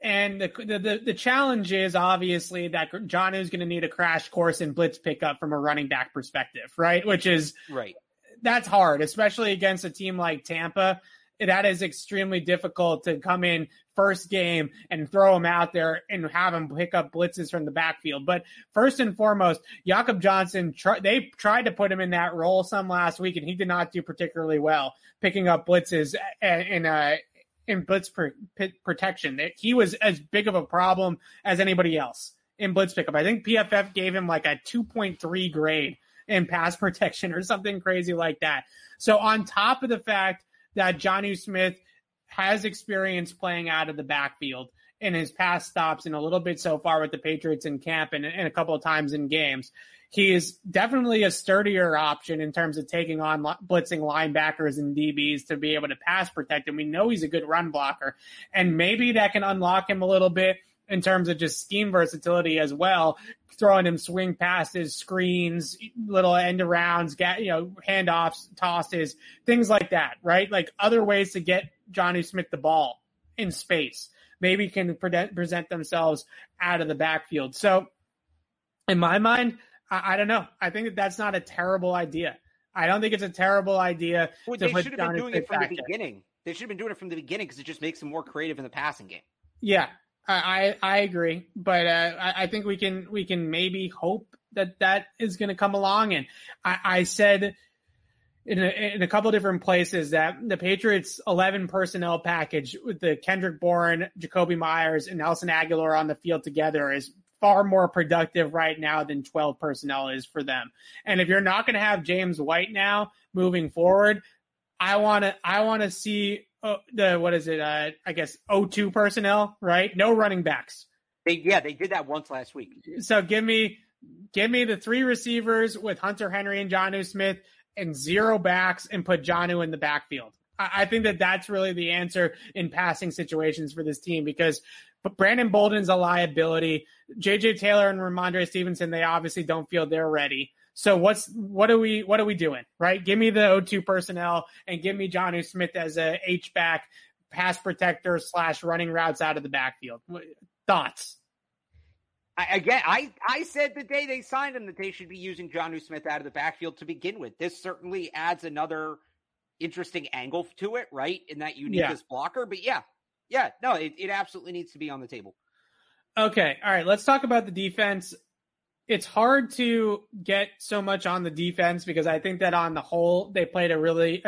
and the, the the challenge is obviously that John is going to need a crash course in blitz pickup from a running back perspective, right? Which is right. That's hard, especially against a team like Tampa. That is extremely difficult to come in first game and throw him out there and have him pick up blitzes from the backfield. But first and foremost, Jakob Johnson, try, they tried to put him in that role some last week, and he did not do particularly well picking up blitzes in a in blitz protection. He was as big of a problem as anybody else in blitz pickup. I think PFF gave him like a 2.3 grade in pass protection or something crazy like that. So on top of the fact that Jonnu Smith has experience playing out of the backfield in his past stops and a little bit so far with the Patriots in camp and, and a couple of times in games. He is definitely a sturdier option in terms of taking on blitzing linebackers and DBs to be able to pass protect And We know he's a good run blocker, and maybe that can unlock him a little bit in terms of just scheme versatility as well, throwing him swing passes, screens, little end arounds, you know, handoffs, tosses, things like that, right? Like other ways to get Jonnu Smith the ball in space. Maybe can present themselves out of the backfield. So in my mind, I, I, don't know. I think that that's not a terrible idea. I don't think it's a terrible idea. Well, they should have been doing it from the beginning. They should have been doing it from the beginning because it just makes them more creative in the passing game. Yeah, I I agree, but uh, I, I think we can we can maybe hope that that is going to come along. And I, I said in a, in a couple different places that the Patriots 11 personnel package with the Kendrick Bourne, Jakobi Meyers, and Nelson Agholor on the field together is far more productive right now than 12 personnel is for them. And if you're not going to have James White now moving forward, I want to I want to see uh, the what is it? Uh, I guess O2 personnel, right? No running backs. They, yeah, they did that once last week. So give me give me the three receivers with Hunter Henry and Jonnu Smith and zero backs and put Jonnu in the backfield. I, think that that's really the answer in passing situations for this team because Brandon Bolden's a liability. JJ Taylor and Rhamondre Stevenson, they obviously don't feel they're ready. So what's what are we what are we doing? Right? Give me the O2 personnel and give me Jonnu Smith as a H back pass protector slash running routes out of the backfield. Thoughts? I, again, I, I said the day they signed him that they should be using Jonnu Smith out of the backfield to begin with. This certainly adds another interesting angle to it, right? In that you need Yeah. this blocker. But yeah, yeah, no, it, it absolutely needs to be on the table. Okay. All right. Let's talk about the defense. It's hard to get so much on the defense because I think that on the whole, they played a really,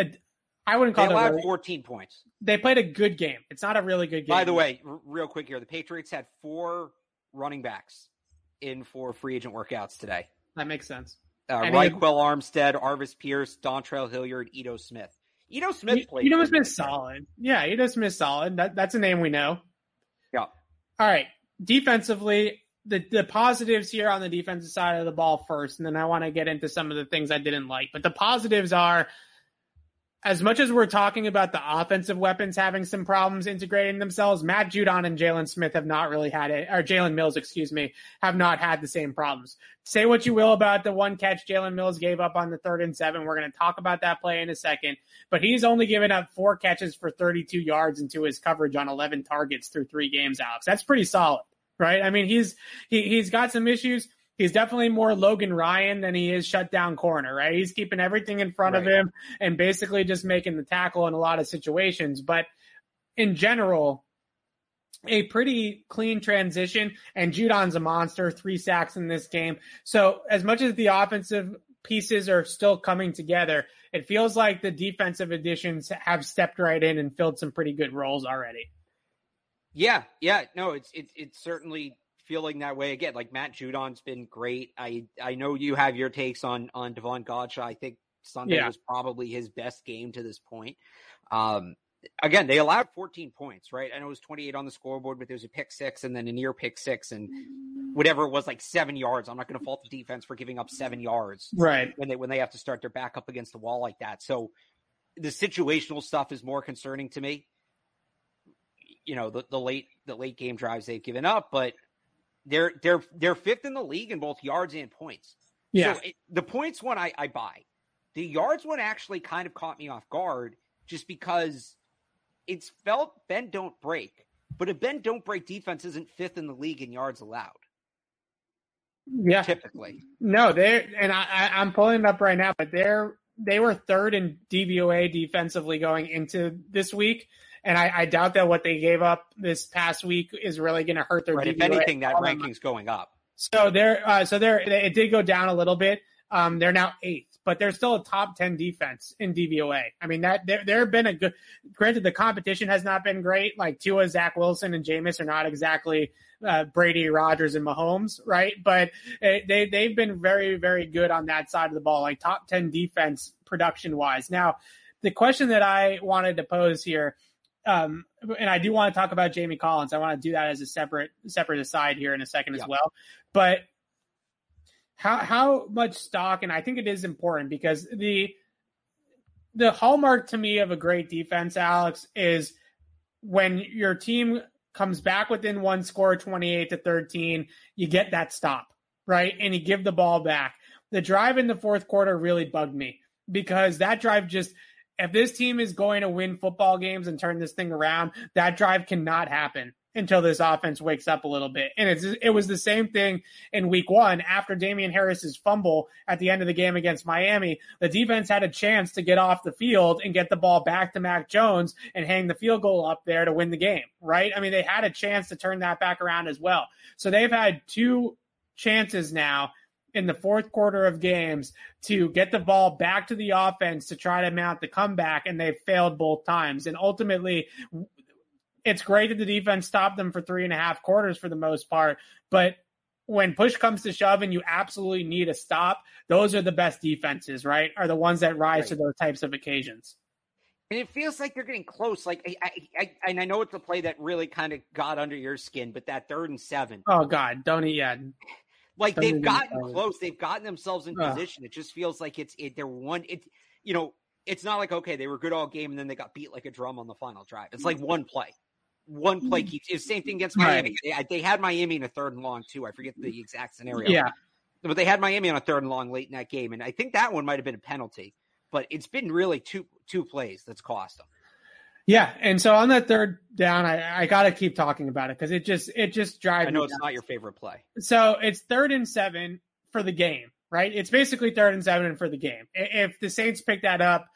I wouldn't They call it, a really- 14 points. they played a good game. It's not a really good game. By the way, r- real quick here, the Patriots had four running backs in for free agent workouts today. that makes sense. Uh, Ryquell Armstead, Artavis Pierce, Dontrell Hilliard, Ito Smith. Ito Smith played. pretty Smith solid. Yeah, Ito Smith solid. That, that's a name we know. Yeah. All right. Defensively, the, the positives here on the defensive side of the ball first, and then I want to get into some of the things I didn't like. But the positives are as much as we're talking about the offensive weapons having some problems integrating themselves, Matt Judon and Jalen Smith have not really had it, or Jalen Mills, excuse me, have not had the same problems. Say what you will about the one catch Jalen Mills gave up on the third and seven. We're going to talk about that play in a second, but he's only given up four catches for 32 yards into his coverage on 11 targets through three games, Alex. That's pretty solid, right? I mean, he's, he, he's got some issues. He's definitely more Logan Ryan than he is shut down corner, right? He's keeping everything in front of him and basically just making the tackle in a lot of situations. But in general, a pretty clean transition and Judon's a monster, three sacks in this game. So as much as the offensive pieces are still coming together, it feels like the defensive additions have stepped right in and filled some pretty good roles already. Yeah, yeah, no, it's it's it's certainly feeling that way again. Like Matt Judon's been great. I I know you have your takes on on Davon Godchaux. I think Sunday Yeah. was probably his best game to this point. Um, again, they allowed 14 points, right? I know it was 28 on the scoreboard, but there was a pick six and then a near pick six and whatever it was, like seven yards. I'm not going to fault the defense for giving up seven yards Right. when they when they have to start their back up against the wall like that. So the situational stuff is more concerning to me. You know, the, the late the late game drives they've given up, but they're they're they're fifth in the league in both yards and points. Yeah. So it, the points one I, I buy. The yards one actually kind of caught me off guard just because it's felt bend don't break, but a bend don't break defense isn't fifth in the league in yards allowed yeah. typically. No, they're and I, I I'm pulling it up right now, but they're they were third in DVOA defensively going into this week, and I, I doubt that what they gave up this past week is really going to hurt their Right. If anything, that ranking's going up. So they're uh, so they're it did go down a little bit. Um, they're now eighth, but they're still a top ten defense in DVOA. I mean that there there have been a good. Granted, the competition has not been great. Like Tua, Zach Wilson, and Jameis are not exactly uh, Brady, Rodgers, and Mahomes, right? But uh, they they've been very very good on that side of the ball, like top ten defense production wise. Now, the question that I wanted to pose here um, and I do want to talk about Jamie Collins. I want to do that as a separate separate aside here in a second Yeah. as well. But how how much stock, and I think it is important because the the hallmark to me of a great defense, Alex, is when your team comes back within one score, twenty eight to thirteen, you get that stop right, and you give the ball back. The drive in the fourth quarter really bugged me because that drive just if this team is going to win football games and turn this thing around, that drive cannot happen until this offense wakes up a little bit. And it's, it was the same thing in week one after Damien Harris's fumble at the end of the game against Miami. The defense had a chance to get off the field and get the ball back to Mac Jones and hang the field goal up there to win the game, right? I mean, they had a chance to turn that back around as well. So they've had two chances now in the fourth quarter of games to get the ball back to the offense to try to mount the comeback, and they've failed both times. And ultimately, it's great that the defense stopped them for three and a half quarters for the most part, but when push comes to shove and you absolutely need a stop, those are the best defenses, right? Are the ones that rise Right. to those types of occasions. And it feels like they're getting close. Like I, I, I and I know it's a play that really kind of got under your skin, but that third and seven, Oh God, don't eat yet. Like they've gotten close. They've gotten themselves in position. It just feels like it's it. They're one. It you know. It's not like okay, they were good all game and then they got beat like a drum on the final drive. It's like one play, one play keeps. It's the same thing against Right. Miami. They, they had Miami in a third and long too. I forget the exact scenario. Yeah. but they had Miami on a third and long late in that game, and I think that one might have been a penalty. But it's been really two two plays that's cost them. Yeah, and so on that third down, I, I got to keep talking about it because it just it just drives. I know it's down. not your favorite play. So it's third and seven for the game, right? It's basically third and seven for the game. If the Saints pick that up,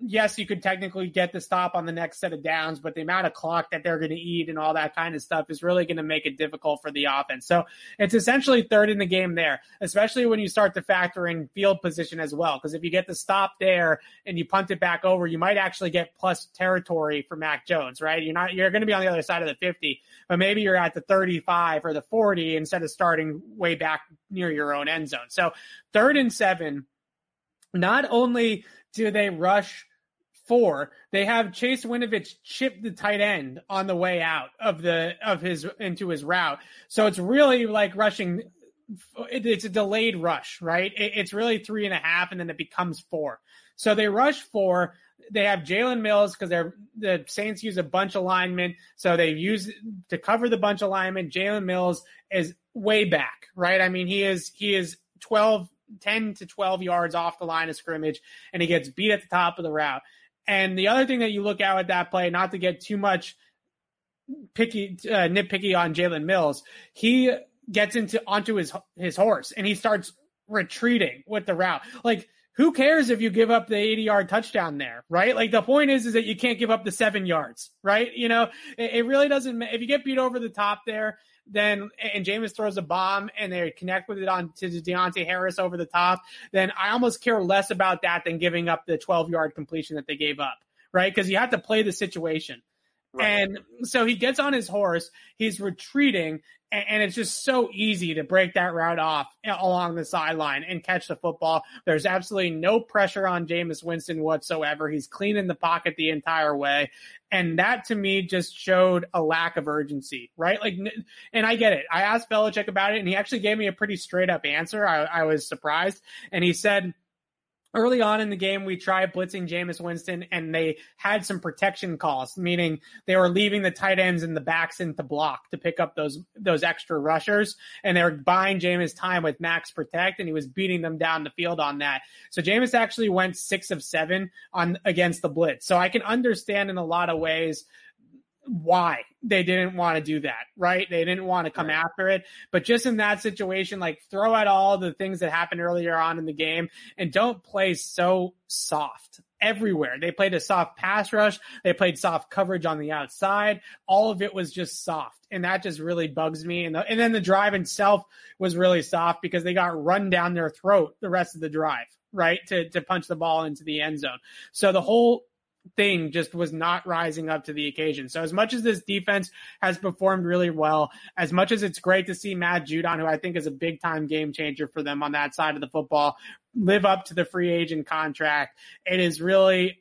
yes, you could technically get the stop on the next set of downs, but the amount of clock that they're going to eat and all that kind of stuff is really going to make it difficult for the offense. So it's essentially third in the game there, especially when you start to factor in field position as well. Because if you get the stop there and you punt it back over, you might actually get plus territory for Mac Jones, right? You're not, you're going to be on the other side of the 50, but maybe you're at the 35 or the 40 instead of starting way back near your own end zone. So third and seven, not only do they rush four, they have Chase Winovich chip the tight end on the way out of the of his into his route. So it's really like rushing. It's a delayed rush, right? It's really three and a half, and then it becomes four. So they rush four. They have Jalen Mills because they're the Saints use a bunch alignment, so they use to cover the bunch alignment. Jalen Mills is way back, right? I mean, he is he is twelve 10 to 12 yards off the line of scrimmage and he gets beat at the top of the route. And the other thing that you look at with that play, not to get too much picky, uh, nitpicky on Jalen Mills, he gets into onto his his horse and he starts retreating with the route. Like, who cares if you give up the 80 yard touchdown there, right? Like the point is, is that you can't give up the seven yards, right? You know, it, it really doesn't. If you get beat over the top there, then and Jameis throws a bomb and they connect with it on to Deonte Harris over the top, then I almost care less about that than giving up the 12 yard completion that they gave up, right? Because you have to play the situation. And so he gets on his horse, he's retreating, and it's just so easy to break that route off along the sideline and catch the football. There's absolutely no pressure on Jameis Winston whatsoever. He's clean in the pocket the entire way. And that to me just showed a lack of urgency, right? Like, and I get it. I asked Belichick about it and he actually gave me a pretty straight up answer. I, I was surprised. And he said, early on in the game, we tried blitzing Jameis Winston and they had some protection calls, meaning they were leaving the tight ends and the backs into block to pick up those, those extra rushers. And they were buying Jameis time with max protect and he was beating them down the field on that. So Jameis actually went six of seven on against the blitz. So I can understand in a lot of ways why they didn't want to do that, right? They didn't want to come right. after it. But just in that situation, like throw out all the things that happened earlier on in the game and don't play so soft everywhere. They played a soft pass rush. They played soft coverage on the outside. All of it was just soft. And that just really bugs me. And, the, and then the drive itself was really soft because they got run down their throat the rest of the drive, right? To, to punch the ball into the end zone. So the whole thing just was not rising up to the occasion. So as much as this defense has performed really well, as much as it's great to see Matt Judon, who I think is a big time game changer for them on that side of the football, live up to the free agent contract, it is really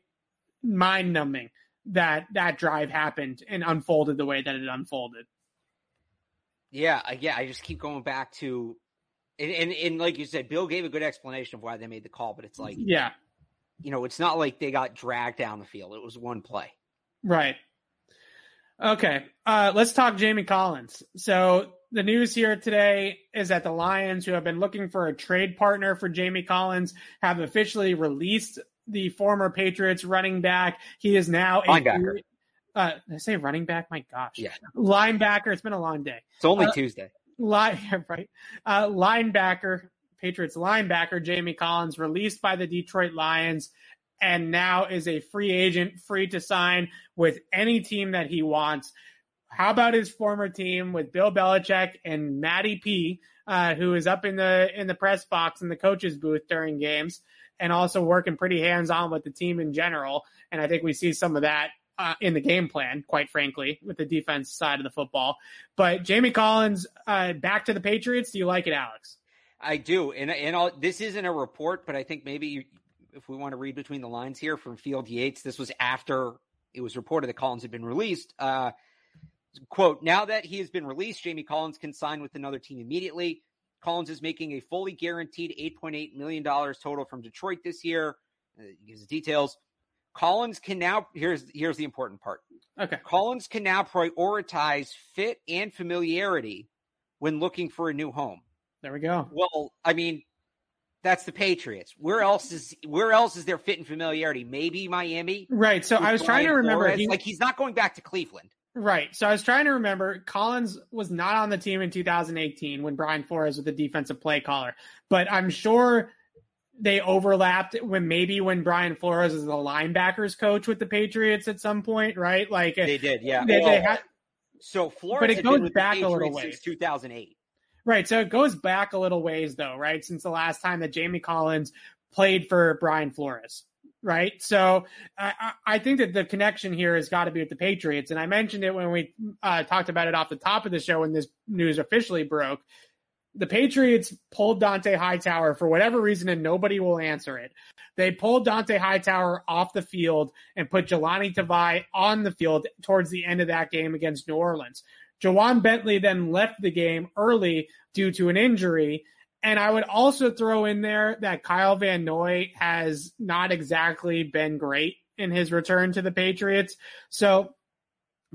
mind numbing that that drive happened and unfolded the way that it unfolded. Yeah, yeah, I just keep going back to and, and, and like you said, Bill gave a good explanation of why they made the call, but it's like yeah, you know, it's not like they got dragged down the field. It was one play. Right. Okay. Uh, let's talk Jamie Collins. So the news here today is that the Lions, who have been looking for a trade partner for Jamie Collins, have officially released the former Patriots running back. He is now a linebacker. Uh, I say running back? My gosh. Yeah. Linebacker. It's been a long day. It's only uh, Tuesday. Line, right. Uh, linebacker Patriots linebacker Jamie Collins released by the Detroit Lions and now is a free agent, free to sign with any team that he wants. How about his former team with Bill Belichick and Matty P, uh, who is up in the in the press box in the coach's booth during games, and also working pretty hands on with the team in general. And I think we see some of that uh, in the game plan, quite frankly, with the defense side of the football. But Jamie Collins, uh, back to the Patriots. Do you like it, Alex? I do, and and all, this isn't a report, but I think maybe you, if we want to read between the lines here from Field Yates, this was after it was reported that Collins had been released. Uh, quote: Now that he has been released, Jamie Collins can sign with another team immediately. Collins is making a fully guaranteed $8.8 million total from Detroit this year. Uh, gives the details. Collins can now here's here's the important part. Okay. Collins can now prioritize fit and familiarity when looking for a new home. There we go. Well, I mean, that's the Patriots. Where else is where else is there fit and familiarity? Maybe Miami. Right. So I was trying to remember. He, like he's not going back to Cleveland. Right. So I was trying to remember. Collins was not on the team in 2018 when Brian Flores was the defensive play caller, but I'm sure they overlapped when maybe when Brian Flores is the linebackers coach with the Patriots at some point, right? Like they did, yeah. They, well, they had, so Flores, but it goes back a little ways. 2008. Right. So it goes back a little ways though, right? Since the last time that Jamie Collins played for Brian Flores. Right. So I, I think that the connection here has got to be with the Patriots. And I mentioned it when we uh, talked about it off the top of the show when this news officially broke. The Patriots pulled Dont'a Hightower for whatever reason, and nobody will answer it. They pulled Dont'a Hightower off the field and put Jahlani Tavai on the field towards the end of that game against New Orleans. Ja'Whaun Bentley then left the game early due to an injury. And I would also throw in there that Kyle Van Noy has not exactly been great in his return to the Patriots. So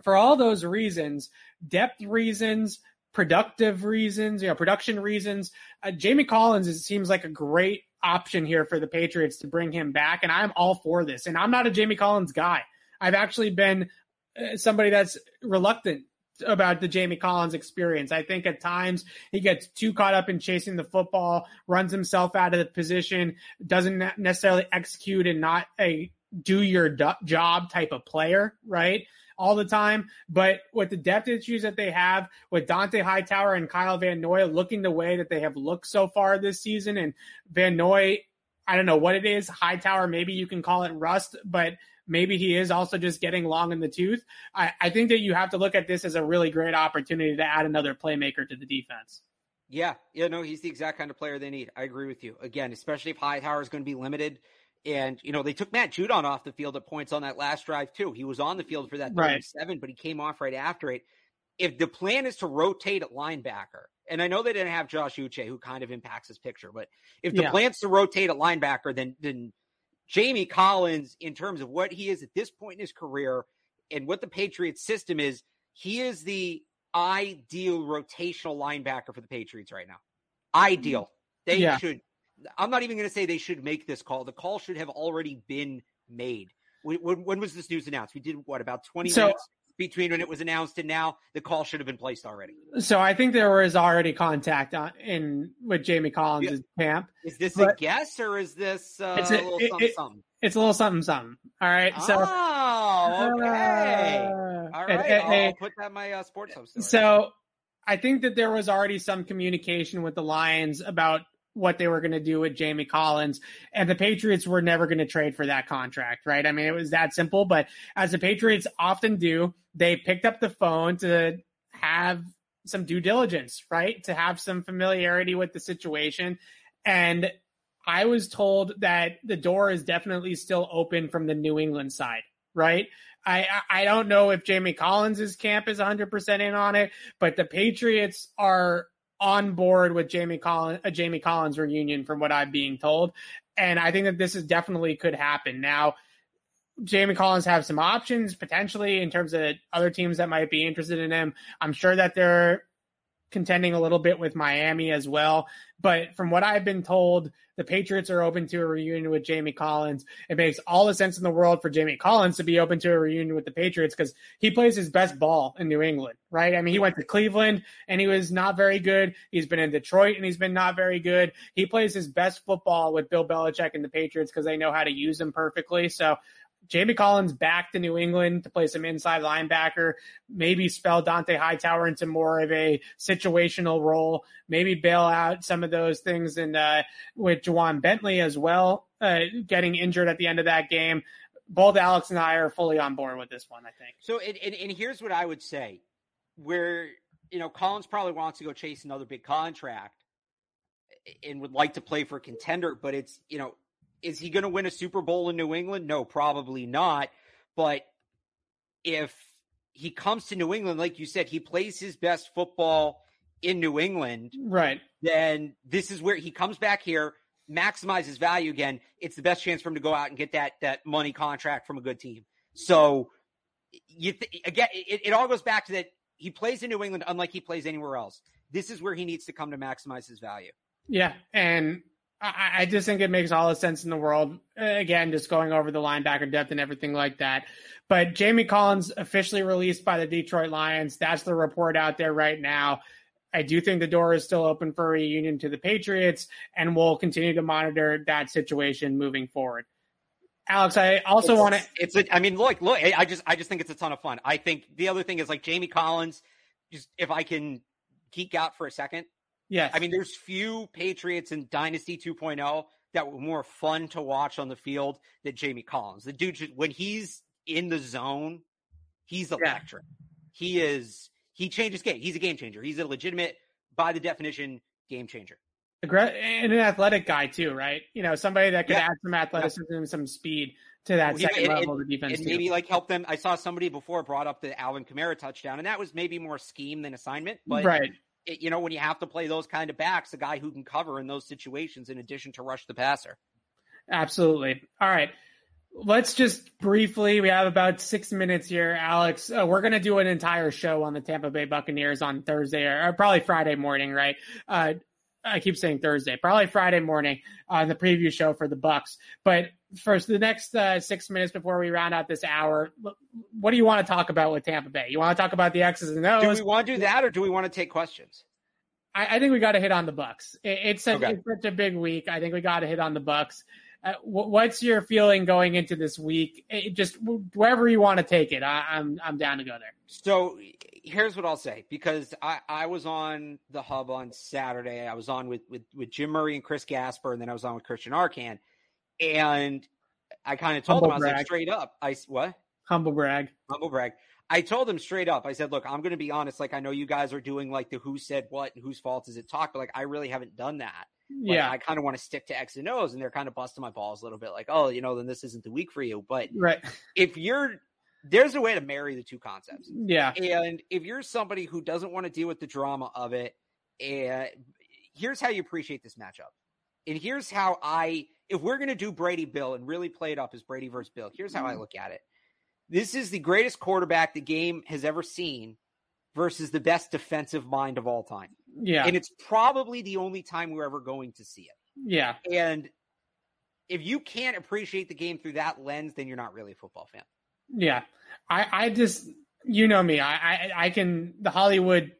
for all those reasons, depth reasons, productive reasons, you know, production reasons, uh, Jamie Collins it seems like a great option here for the Patriots to bring him back. And I'm all for this. And I'm not a Jamie Collins guy. I've actually been uh, somebody that's reluctant about the Jamie Collins experience. I think at times he gets too caught up in chasing the football, runs himself out of the position, doesn't necessarily execute and not a do your do- job type of player, right? All the time. But with the depth issues that they have with Dont'a Hightower and Kyle Van Noy looking the way that they have looked so far this season and Van Noy, I don't know what it is. Hightower, maybe you can call it rust, but maybe he is also just getting long in the tooth. I, I think that you have to look at this as a really great opportunity to add another playmaker to the defense. Yeah, yeah, no, he's the exact kind of player they need. I agree with you. Again, especially if Hightower is going to be limited. And, you know, they took Matt Judon off the field at points on that last drive, too. He was on the field for that 37, right. but he came off right after it. If the plan is to rotate at linebacker, and I know they didn't have Josh Uche, who kind of impacts his picture, but if the yeah. plan's to rotate at linebacker, then then Jamie Collins, in terms of what he is at this point in his career and what the Patriots system is, he is the ideal rotational linebacker for the Patriots right now. Ideal. They yeah. should. I'm not even going to say they should make this call. The call should have already been made. When, when, was this news announced? We did what about 20 so, minutes between when it was announced and now the call should have been placed already. So I think there was already contact on, in with Jamie Collins' yeah. camp. Is this a guess or is this uh, it's a, a little it, something, it, something? It's a little something something. All right. So oh, okay. Uh, All right. I'll, I'll, put that in my uh, sports hub story. So I think that there was already some communication with the Lions about what they were going to do with Jamie Collins. And the Patriots were never going to trade for that contract, right? I mean, it was that simple. But as the Patriots often do, they picked up the phone to have some due diligence, right? To have some familiarity with the situation. And I was told that the door is definitely still open from the New England side, right? I, I don't know if Jamie Collins' camp is 100% in on it, but the Patriots are on board with Jamie Collins, a uh, Jamie Collins reunion, from what I'm being told. And I think that this is definitely could happen. Now, Jamie Collins have some options potentially in terms of other teams that might be interested in him. I'm sure that they're contending a little bit with Miami as well. But from what I've been told, the Patriots are open to a reunion with Jamie Collins. It makes all the sense in the world for Jamie Collins to be open to a reunion with the Patriots because he plays his best ball in New England, right? I mean, he went to Cleveland and he was not very good. He's been in Detroit and he's been not very good. He plays his best football with Bill Belichick and the Patriots because they know how to use him perfectly. So Jamie Collins back to New England to play some inside linebacker, maybe spell Dont'a Hightower into more of a situational role, maybe bail out some of those things and uh, with Ja'Whaun Bentley as well, uh, getting injured at the end of that game. Both Alex and I are fully on board with this one, I think. So, and, and, and here's what I would say where, you know, Collins probably wants to go chase another big contract and would like to play for a contender, but it's, you know, is he going to win a Super Bowl in New England? No, probably not. But if he comes to New England, like you said, he plays his best football in New England. Right. Then this is where he comes back here, maximizes value again. It's the best chance for him to go out and get that that money contract from a good team. So you th- again, it, it all goes back to that he plays in New England unlike he plays anywhere else. this is where he needs to come to maximize his value. Yeah, and I, I just think it makes all the sense in the world. Uh, again, just going over the linebacker depth and everything like that. But Jamie Collins officially released by the Detroit Lions. That's the report out there right now. I do think the door is still open for a reunion to the Patriots, and we'll continue to monitor that situation moving forward. Alex, I also want to. It's. A, I mean, look, look. I just, I just think it's a ton of fun. I think the other thing is like Jamie Collins. Just if I can geek out for a second. Yes. I mean, there's few Patriots in Dynasty 2.0 that were more fun to watch on the field than Jamie Collins. The dude, when he's in the zone, he's electric. Yeah. He is. He changes game. He's a game changer. He's a legitimate, by the definition, game changer and an athletic guy too, right? You know, somebody that could yeah. add some athleticism yeah. some speed to that well, second level of the defense. And maybe like help them. I saw somebody before brought up the Alvin Kamara touchdown, and that was maybe more scheme than assignment. But right. It, you know, when you have to play those kind of backs, a guy who can cover in those situations in addition to rush the passer. Absolutely. All right. Let's just briefly, we have about six minutes here, Alex. Uh, we're going to do an entire show on the Tampa Bay Buccaneers on Thursday or, or probably Friday morning, right? Uh, I keep saying Thursday, probably Friday morning on the preview show for the Bucks. But first, the next uh, six minutes before we round out this hour, what do you want to talk about with Tampa Bay? You want to talk about the X's and O's? Do we want to do that, or do we want to take questions? I, I think we got to hit on the Bucks. It, it's, such, okay. it's such a big week. I think we got to hit on the Bucks. Uh, what's your feeling going into this week? It just wherever you want to take it, I, I'm I'm down to go there. So here's what I'll say because I, I was on the hub on Saturday. I was on with, with, with Jim Murray and Chris Gasper, and then I was on with Christian Arcand. And I kind of told Humble him. I was like, straight up, I what? Humble brag. Humble brag. I told him straight up, I said, look, I'm going to be honest. Like, I know you guys are doing like the who said what and whose fault is it talk, but like, I really haven't done that. Like, yeah. I kind of want to stick to X and O's, and they're kind of busting my balls a little bit. Like, oh, you know, then this isn't the week for you. But right. if you're there's a way to marry the two concepts. Yeah. And if you're somebody who doesn't want to deal with the drama of it, and here's how you appreciate this matchup. And here's how I, if we're going to do Brady Bill and really play it up as Brady versus Bill, here's how I mm-hmm. look at it. This is the greatest quarterback the game has ever seen versus the best defensive mind of all time. Yeah. And it's probably the only time we're ever going to see it. Yeah. And if you can't appreciate the game through that lens, then you're not really a football fan. Yeah, I, I just, you know me, I, I, I can, the Hollywood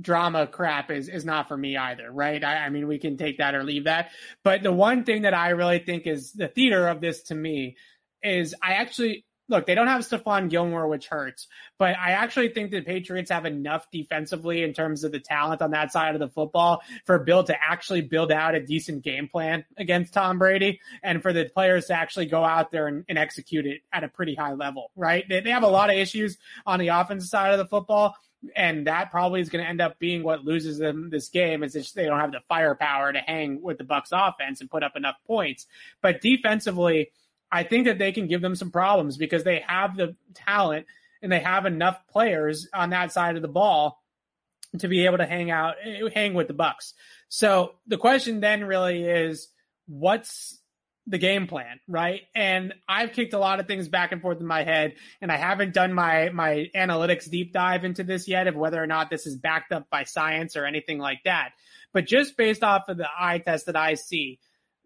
drama crap is, is not for me either, right? I, I mean, we can take that or leave that. But the one thing that I really think is the theater of this to me is I actually, look, they don't have Stephon Gilmore, which hurts, but I actually think the Patriots have enough defensively in terms of the talent on that side of the football for Bill to actually build out a decent game plan against Tom Brady and for the players to actually go out there and, and execute it at a pretty high level, right? They, they have a lot of issues on the offensive side of the football. And that probably is going to end up being what loses them this game is just they don't have the firepower to hang with the Bucks offense and put up enough points. But defensively, I think that they can give them some problems because they have the talent and they have enough players on that side of the ball to be able to hang out, hang with the Bucks. So the question then really is, what's the game plan, right? And I've kicked a lot of things back and forth in my head, and I haven't done my my analytics deep dive into this yet of whether or not this is backed up by science or anything like that. But just based off of the eye test that I see,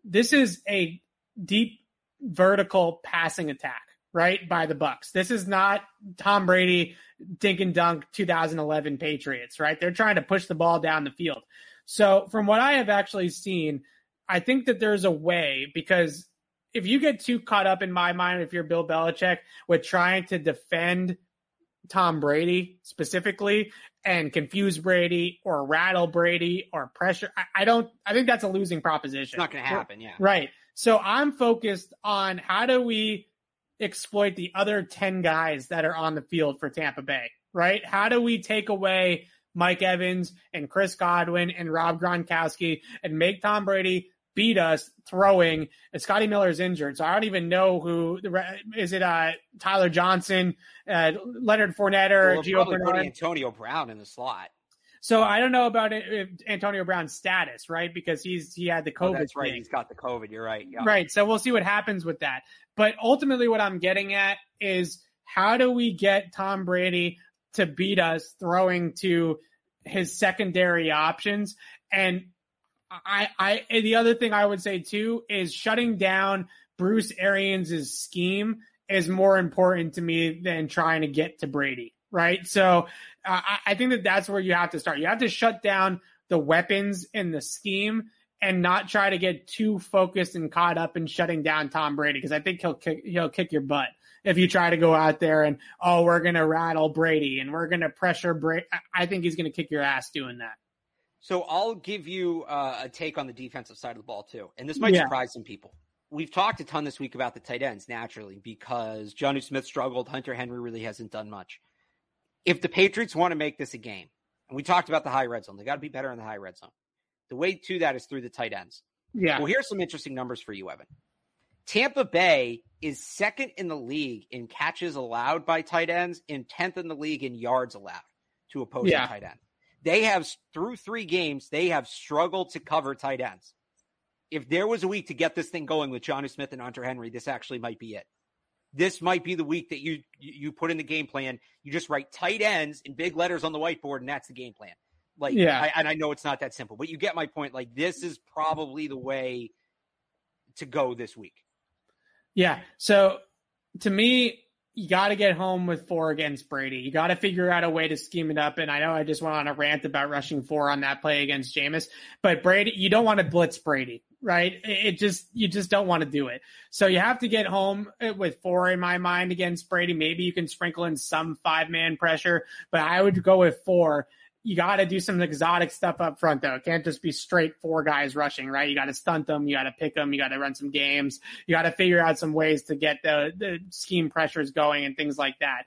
this is a deep vertical passing attack, right? By the Bucks. This is not Tom Brady dink and dunk 2011 Patriots, right? They're trying to push the ball down the field. So from what I have actually seen, I think that there's a way because if you get too caught up in my mind, if you're Bill Belichick with trying to defend Tom Brady specifically and confuse Brady or rattle Brady or pressure, I, I don't, I think that's a losing proposition. It's not going to happen. Yeah. Right. So I'm focused on how do we exploit the other 10 guys that are on the field for Tampa Bay, right? How do we take away Mike Evans and Chris Godwin and Rob Gronkowski and make Tom Brady beat us throwing. And Scotty Miller's injured, so I don't even know who is it. Uh, Tyler Johnson, uh, Leonard Fournette, or well, Gio Bernard, Antonio Brown in the slot. So I don't know about it, Antonio Brown's status, right? Because he's he had the oh, COVID. Oh, that's right. Thing. He's got the COVID. You're right. Yeah. Right. So we'll see what happens with that. But ultimately, what I'm getting at is how do we get Tom Brady to beat us throwing to his secondary options. And I, I, the other thing I would say too is shutting down Bruce Arians' scheme is more important to me than trying to get to Brady. Right. So uh, I think that that's where you have to start. You have to shut down the weapons and the scheme and not try to get too focused and caught up in shutting down Tom Brady because I think he'll kick, he'll kick your butt if you try to go out there and oh we're gonna rattle Brady and we're gonna pressure Brady. I think he's gonna kick your ass doing that. So I'll give you uh, a take on the defensive side of the ball too, and this might yeah. surprise some people. We've talked a ton this week about the tight ends naturally because Jonnu Smith struggled. Hunter Henry really hasn't done much. If the Patriots want to make this a game, and we talked about the high red zone, they got to be better in the high red zone. The way to that is through the tight ends. Yeah. Well, here's some interesting numbers for you, Evan. Tampa Bay is second in the league in catches allowed by tight ends and 10th in the league in yards allowed to opposing yeah. tight end. They have, through three games, they have struggled to cover tight ends. If there was a week to get this thing going with Jonnu Smith and Hunter Henry, this actually might be it. This might be the week that you you put in the game plan. You just write tight ends in big letters on the whiteboard, and that's the game plan. Like, yeah, I, and I know it's not that simple, but you get my point. Like, this is probably the way to go this week. Yeah. So to me, you got to get home with four against Brady. You got to figure out a way to scheme it up. And I know I just went on a rant about rushing four on that play against Jameis, but Brady, you don't want to blitz Brady, right? It just, you just don't want to do it. So you have to get home uh, with four in my mind against Brady. Maybe you can sprinkle in some five man pressure, but I would go with four you got to do some exotic stuff up front though. It can't just be straight four guys rushing, right? You got to stunt them. You got to pick them. You got to run some games. You got to figure out some ways to get the, the scheme pressures going and things like that.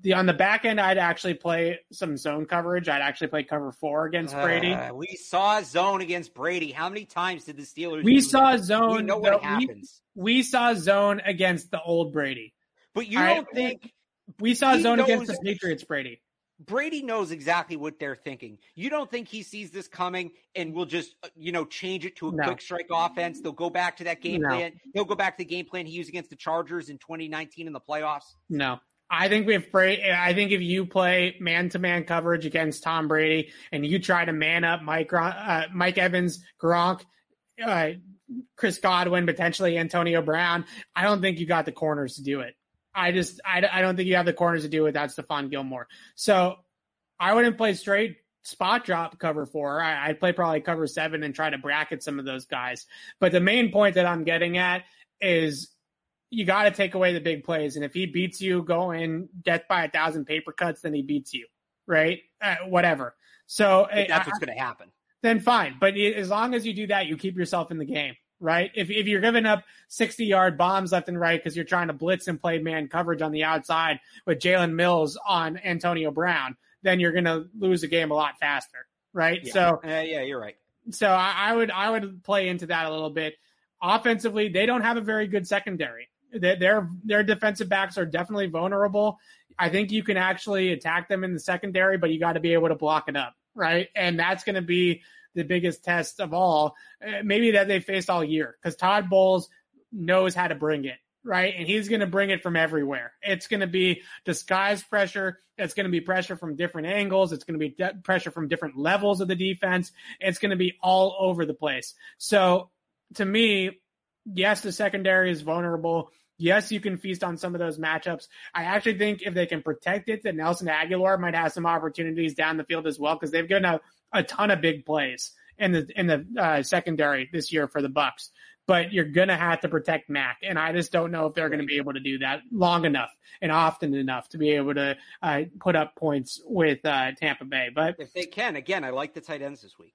The, on the back end, I'd actually play some zone coverage. I'd actually play cover four against Brady. Uh, we saw zone against Brady. How many times did the Steelers? We saw that? zone. We know what happens. We, we, saw zone against the old Brady. But you don't think we saw zone against the Patriots, Brady. Brady knows exactly what they're thinking. You don't think he sees this coming and will just, uh, you know, change it to a no. quick strike offense? They'll go back to that game no. plan. He'll go back to the game plan he used against the Chargers in 2019 in the playoffs. No. I think we have Brady. I think if you play man to man coverage against Tom Brady and you try to man up Mike, uh, Mike Evans, Gronk, uh, Chris Godwin, potentially Antonio Brown, I don't think you got the corners to do it. I just I, I don't think you have the corners to do without Stephon Gilmore. So I wouldn't play straight spot drop cover four. I, would play probably cover seven and try to bracket some of those guys. But the main point that I'm getting at is you got to take away the big plays. And if he beats you going death by a thousand paper cuts, then he beats you, right? Uh, whatever. So that's what's going to happen. Then fine. But as long as you do that, you keep yourself in the game right? If, if you're giving up 60 yard bombs left and right because you're trying to blitz and play man coverage on the outside with Jalen Mills on Antonio Brown, then you're going to lose the game a lot faster, right? Yeah. So, uh, yeah, you're right. So I, I, would, I would play into that a little bit. Offensively, they don't have a very good secondary. Their, their defensive backs are definitely vulnerable. I think you can actually attack them in the secondary, but you got to be able to block it up, right? And that's going to be the biggest test of all, uh, maybe that they faced all year because Todd Bowles knows how to bring it. Right. And he's going to bring it from everywhere. It's going to be disguised pressure. It's going to be pressure from different angles. It's going to be de- pressure from different levels of the defense. It's going to be all over the place. So to me, yes, the secondary is vulnerable. Yes, you can feast on some of those matchups. I actually think if they can protect it, that Nelson Agholor might have some opportunities down the field as well because they've given a, a ton of big plays in the in the uh, secondary this year for the Bucks. But you're gonna have to protect Mac, and I just don't know if they're gonna be able to do that long enough and often enough to be able to uh, put up points with uh, Tampa Bay. But if they can, again, I like the tight ends this week.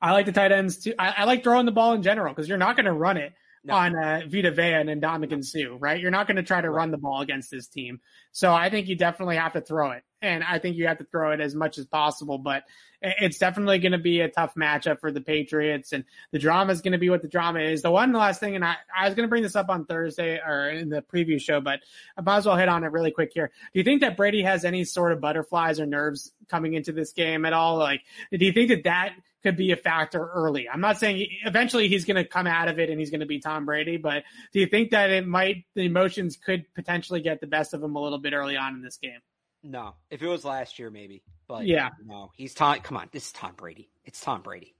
I like the tight ends too. I, I like throwing the ball in general because you're not going to run it no. on uh, Vita Vea and Ndamukong Suh, right? You're not going to try to right. run the ball against this team. So I think you definitely have to throw it. And I think you have to throw it as much as possible, but it's definitely going to be a tough matchup for the Patriots and the drama is going to be what the drama is. The one last thing, and I, I was going to bring this up on Thursday or in the preview show, but I might as well hit on it really quick here. Do you think that Brady has any sort of butterflies or nerves coming into this game at all? Like, do you think that that could be a factor early. I'm not saying eventually he's going to come out of it and he's going to be Tom Brady, but do you think that it might, the emotions could potentially get the best of him a little bit early on in this game? No. If it was last year, maybe. But Yeah. no, he's Tom. Come on, this is Tom Brady. It's Tom Brady.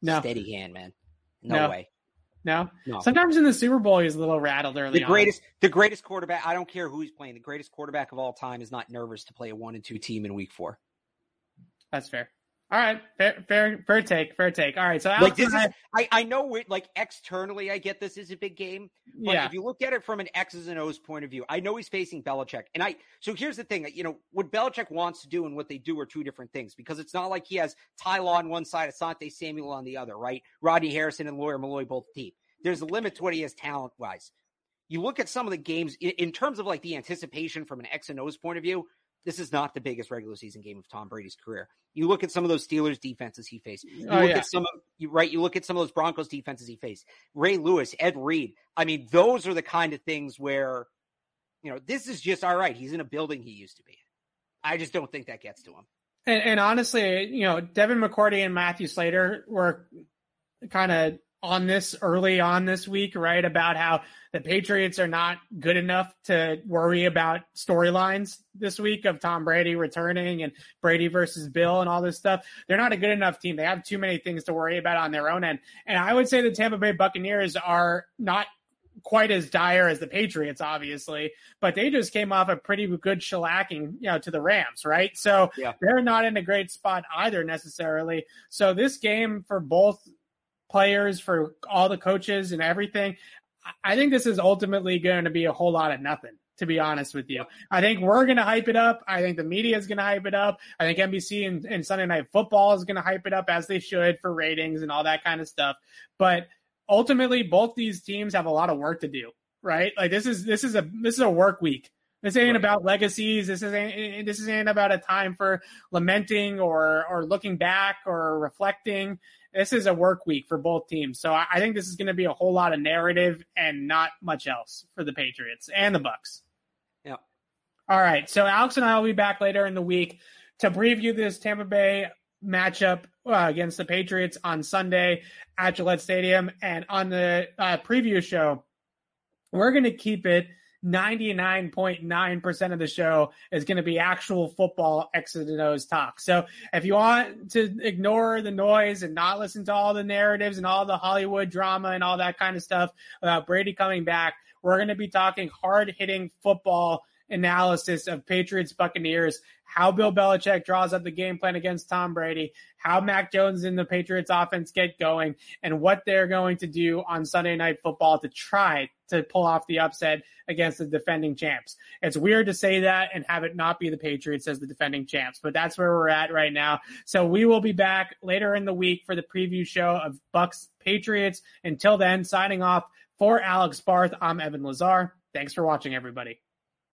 No. steady hand, man. No, No. way. No. No. Sometimes in the Super Bowl, he's a little rattled early the on. greatest, the greatest quarterback. I don't care who he's playing. The greatest quarterback of all time is not nervous to play a one and two team in Week Four. That's fair. All right. Fair, fair, fair take. Fair take. All right. So Like Alex this is—I I, I know we like externally, I get this is a big game. But yeah. if you look at it from an X's and O's point of view, I know he's facing Belichick. And I, so here's the thing, you know, what Belichick wants to do and what they do are two different things because it's not like he has Ty Law on one side, Asante Samuel on the other, right? Rodney Harrison and Lawyer Milloy both deep. There's a limit to what he has talent wise. You look at some of the games in, in terms of like the anticipation from an X and O's point of view. This is not the biggest regular season game of Tom Brady's career. You look at some of those Steelers defenses he faced. You Oh, look yeah. at some of you right. You look at some of those Broncos defenses he faced. Ray Lewis, Ed Reed. I mean, those are the kind of things where, you know, this is just all right. He's in a building he used to be. I just don't think that gets to him. And, and honestly, you know, Devin McCourty and Matthew Slater were kind of on this early on this week, right? About how the Patriots are not good enough to worry about storylines this week of Tom Brady returning and Brady versus Bill and all this stuff. They're not a good enough team. They have too many things to worry about on their own end. And I would say the Tampa Bay Buccaneers are not quite as dire as the Patriots, obviously, but they just came off a pretty good shellacking, you know, to the Rams, right? So Yeah. they're not in a great spot either necessarily. So this game for both players, for all the coaches and everything, I- think this is ultimately going to be a whole lot of nothing. To be honest with you, I think we're going to hype it up. I think the media is going to hype it up. I think NBC and, and Sunday Night Football is going to hype it up as they should for ratings and all that kind of stuff. But ultimately, both these teams have a lot of work to do, right? Like this is this is a this is a work week. This ain't Right. about legacies. This isn't this isn't about a time for lamenting or or looking back or reflecting. This is a work week for both teams. So I, I think this is going to be a whole lot of narrative and not much else for the Patriots and the Bucks. Yeah. All right. So Alex and I will be back later in the week to preview this Tampa Bay matchup uh, against the Patriots on Sunday at Gillette Stadium. And on the uh, preview show, we're going to keep it 99.9% of the show is going to be actual football X's and O's talk. So if you want to ignore the noise and not listen to all the narratives and all the Hollywood drama and all that kind of stuff about Brady coming back, we're going to be talking hard hitting football analysis of Patriots Buccaneers, how Bill Belichick draws up the game plan against Tom Brady, how Mac Jones and the Patriots offense get going, and what they're going to do on Sunday night football to try to pull off the upset against the defending champs. It's weird to say that and have it not be the Patriots as the defending champs, but that's where we're at right now. So we will be back later in the week for the preview show of Bucks Patriots. Until then, signing off for Alex Barth, I'm Evan Lazar. Thanks for watching, everybody.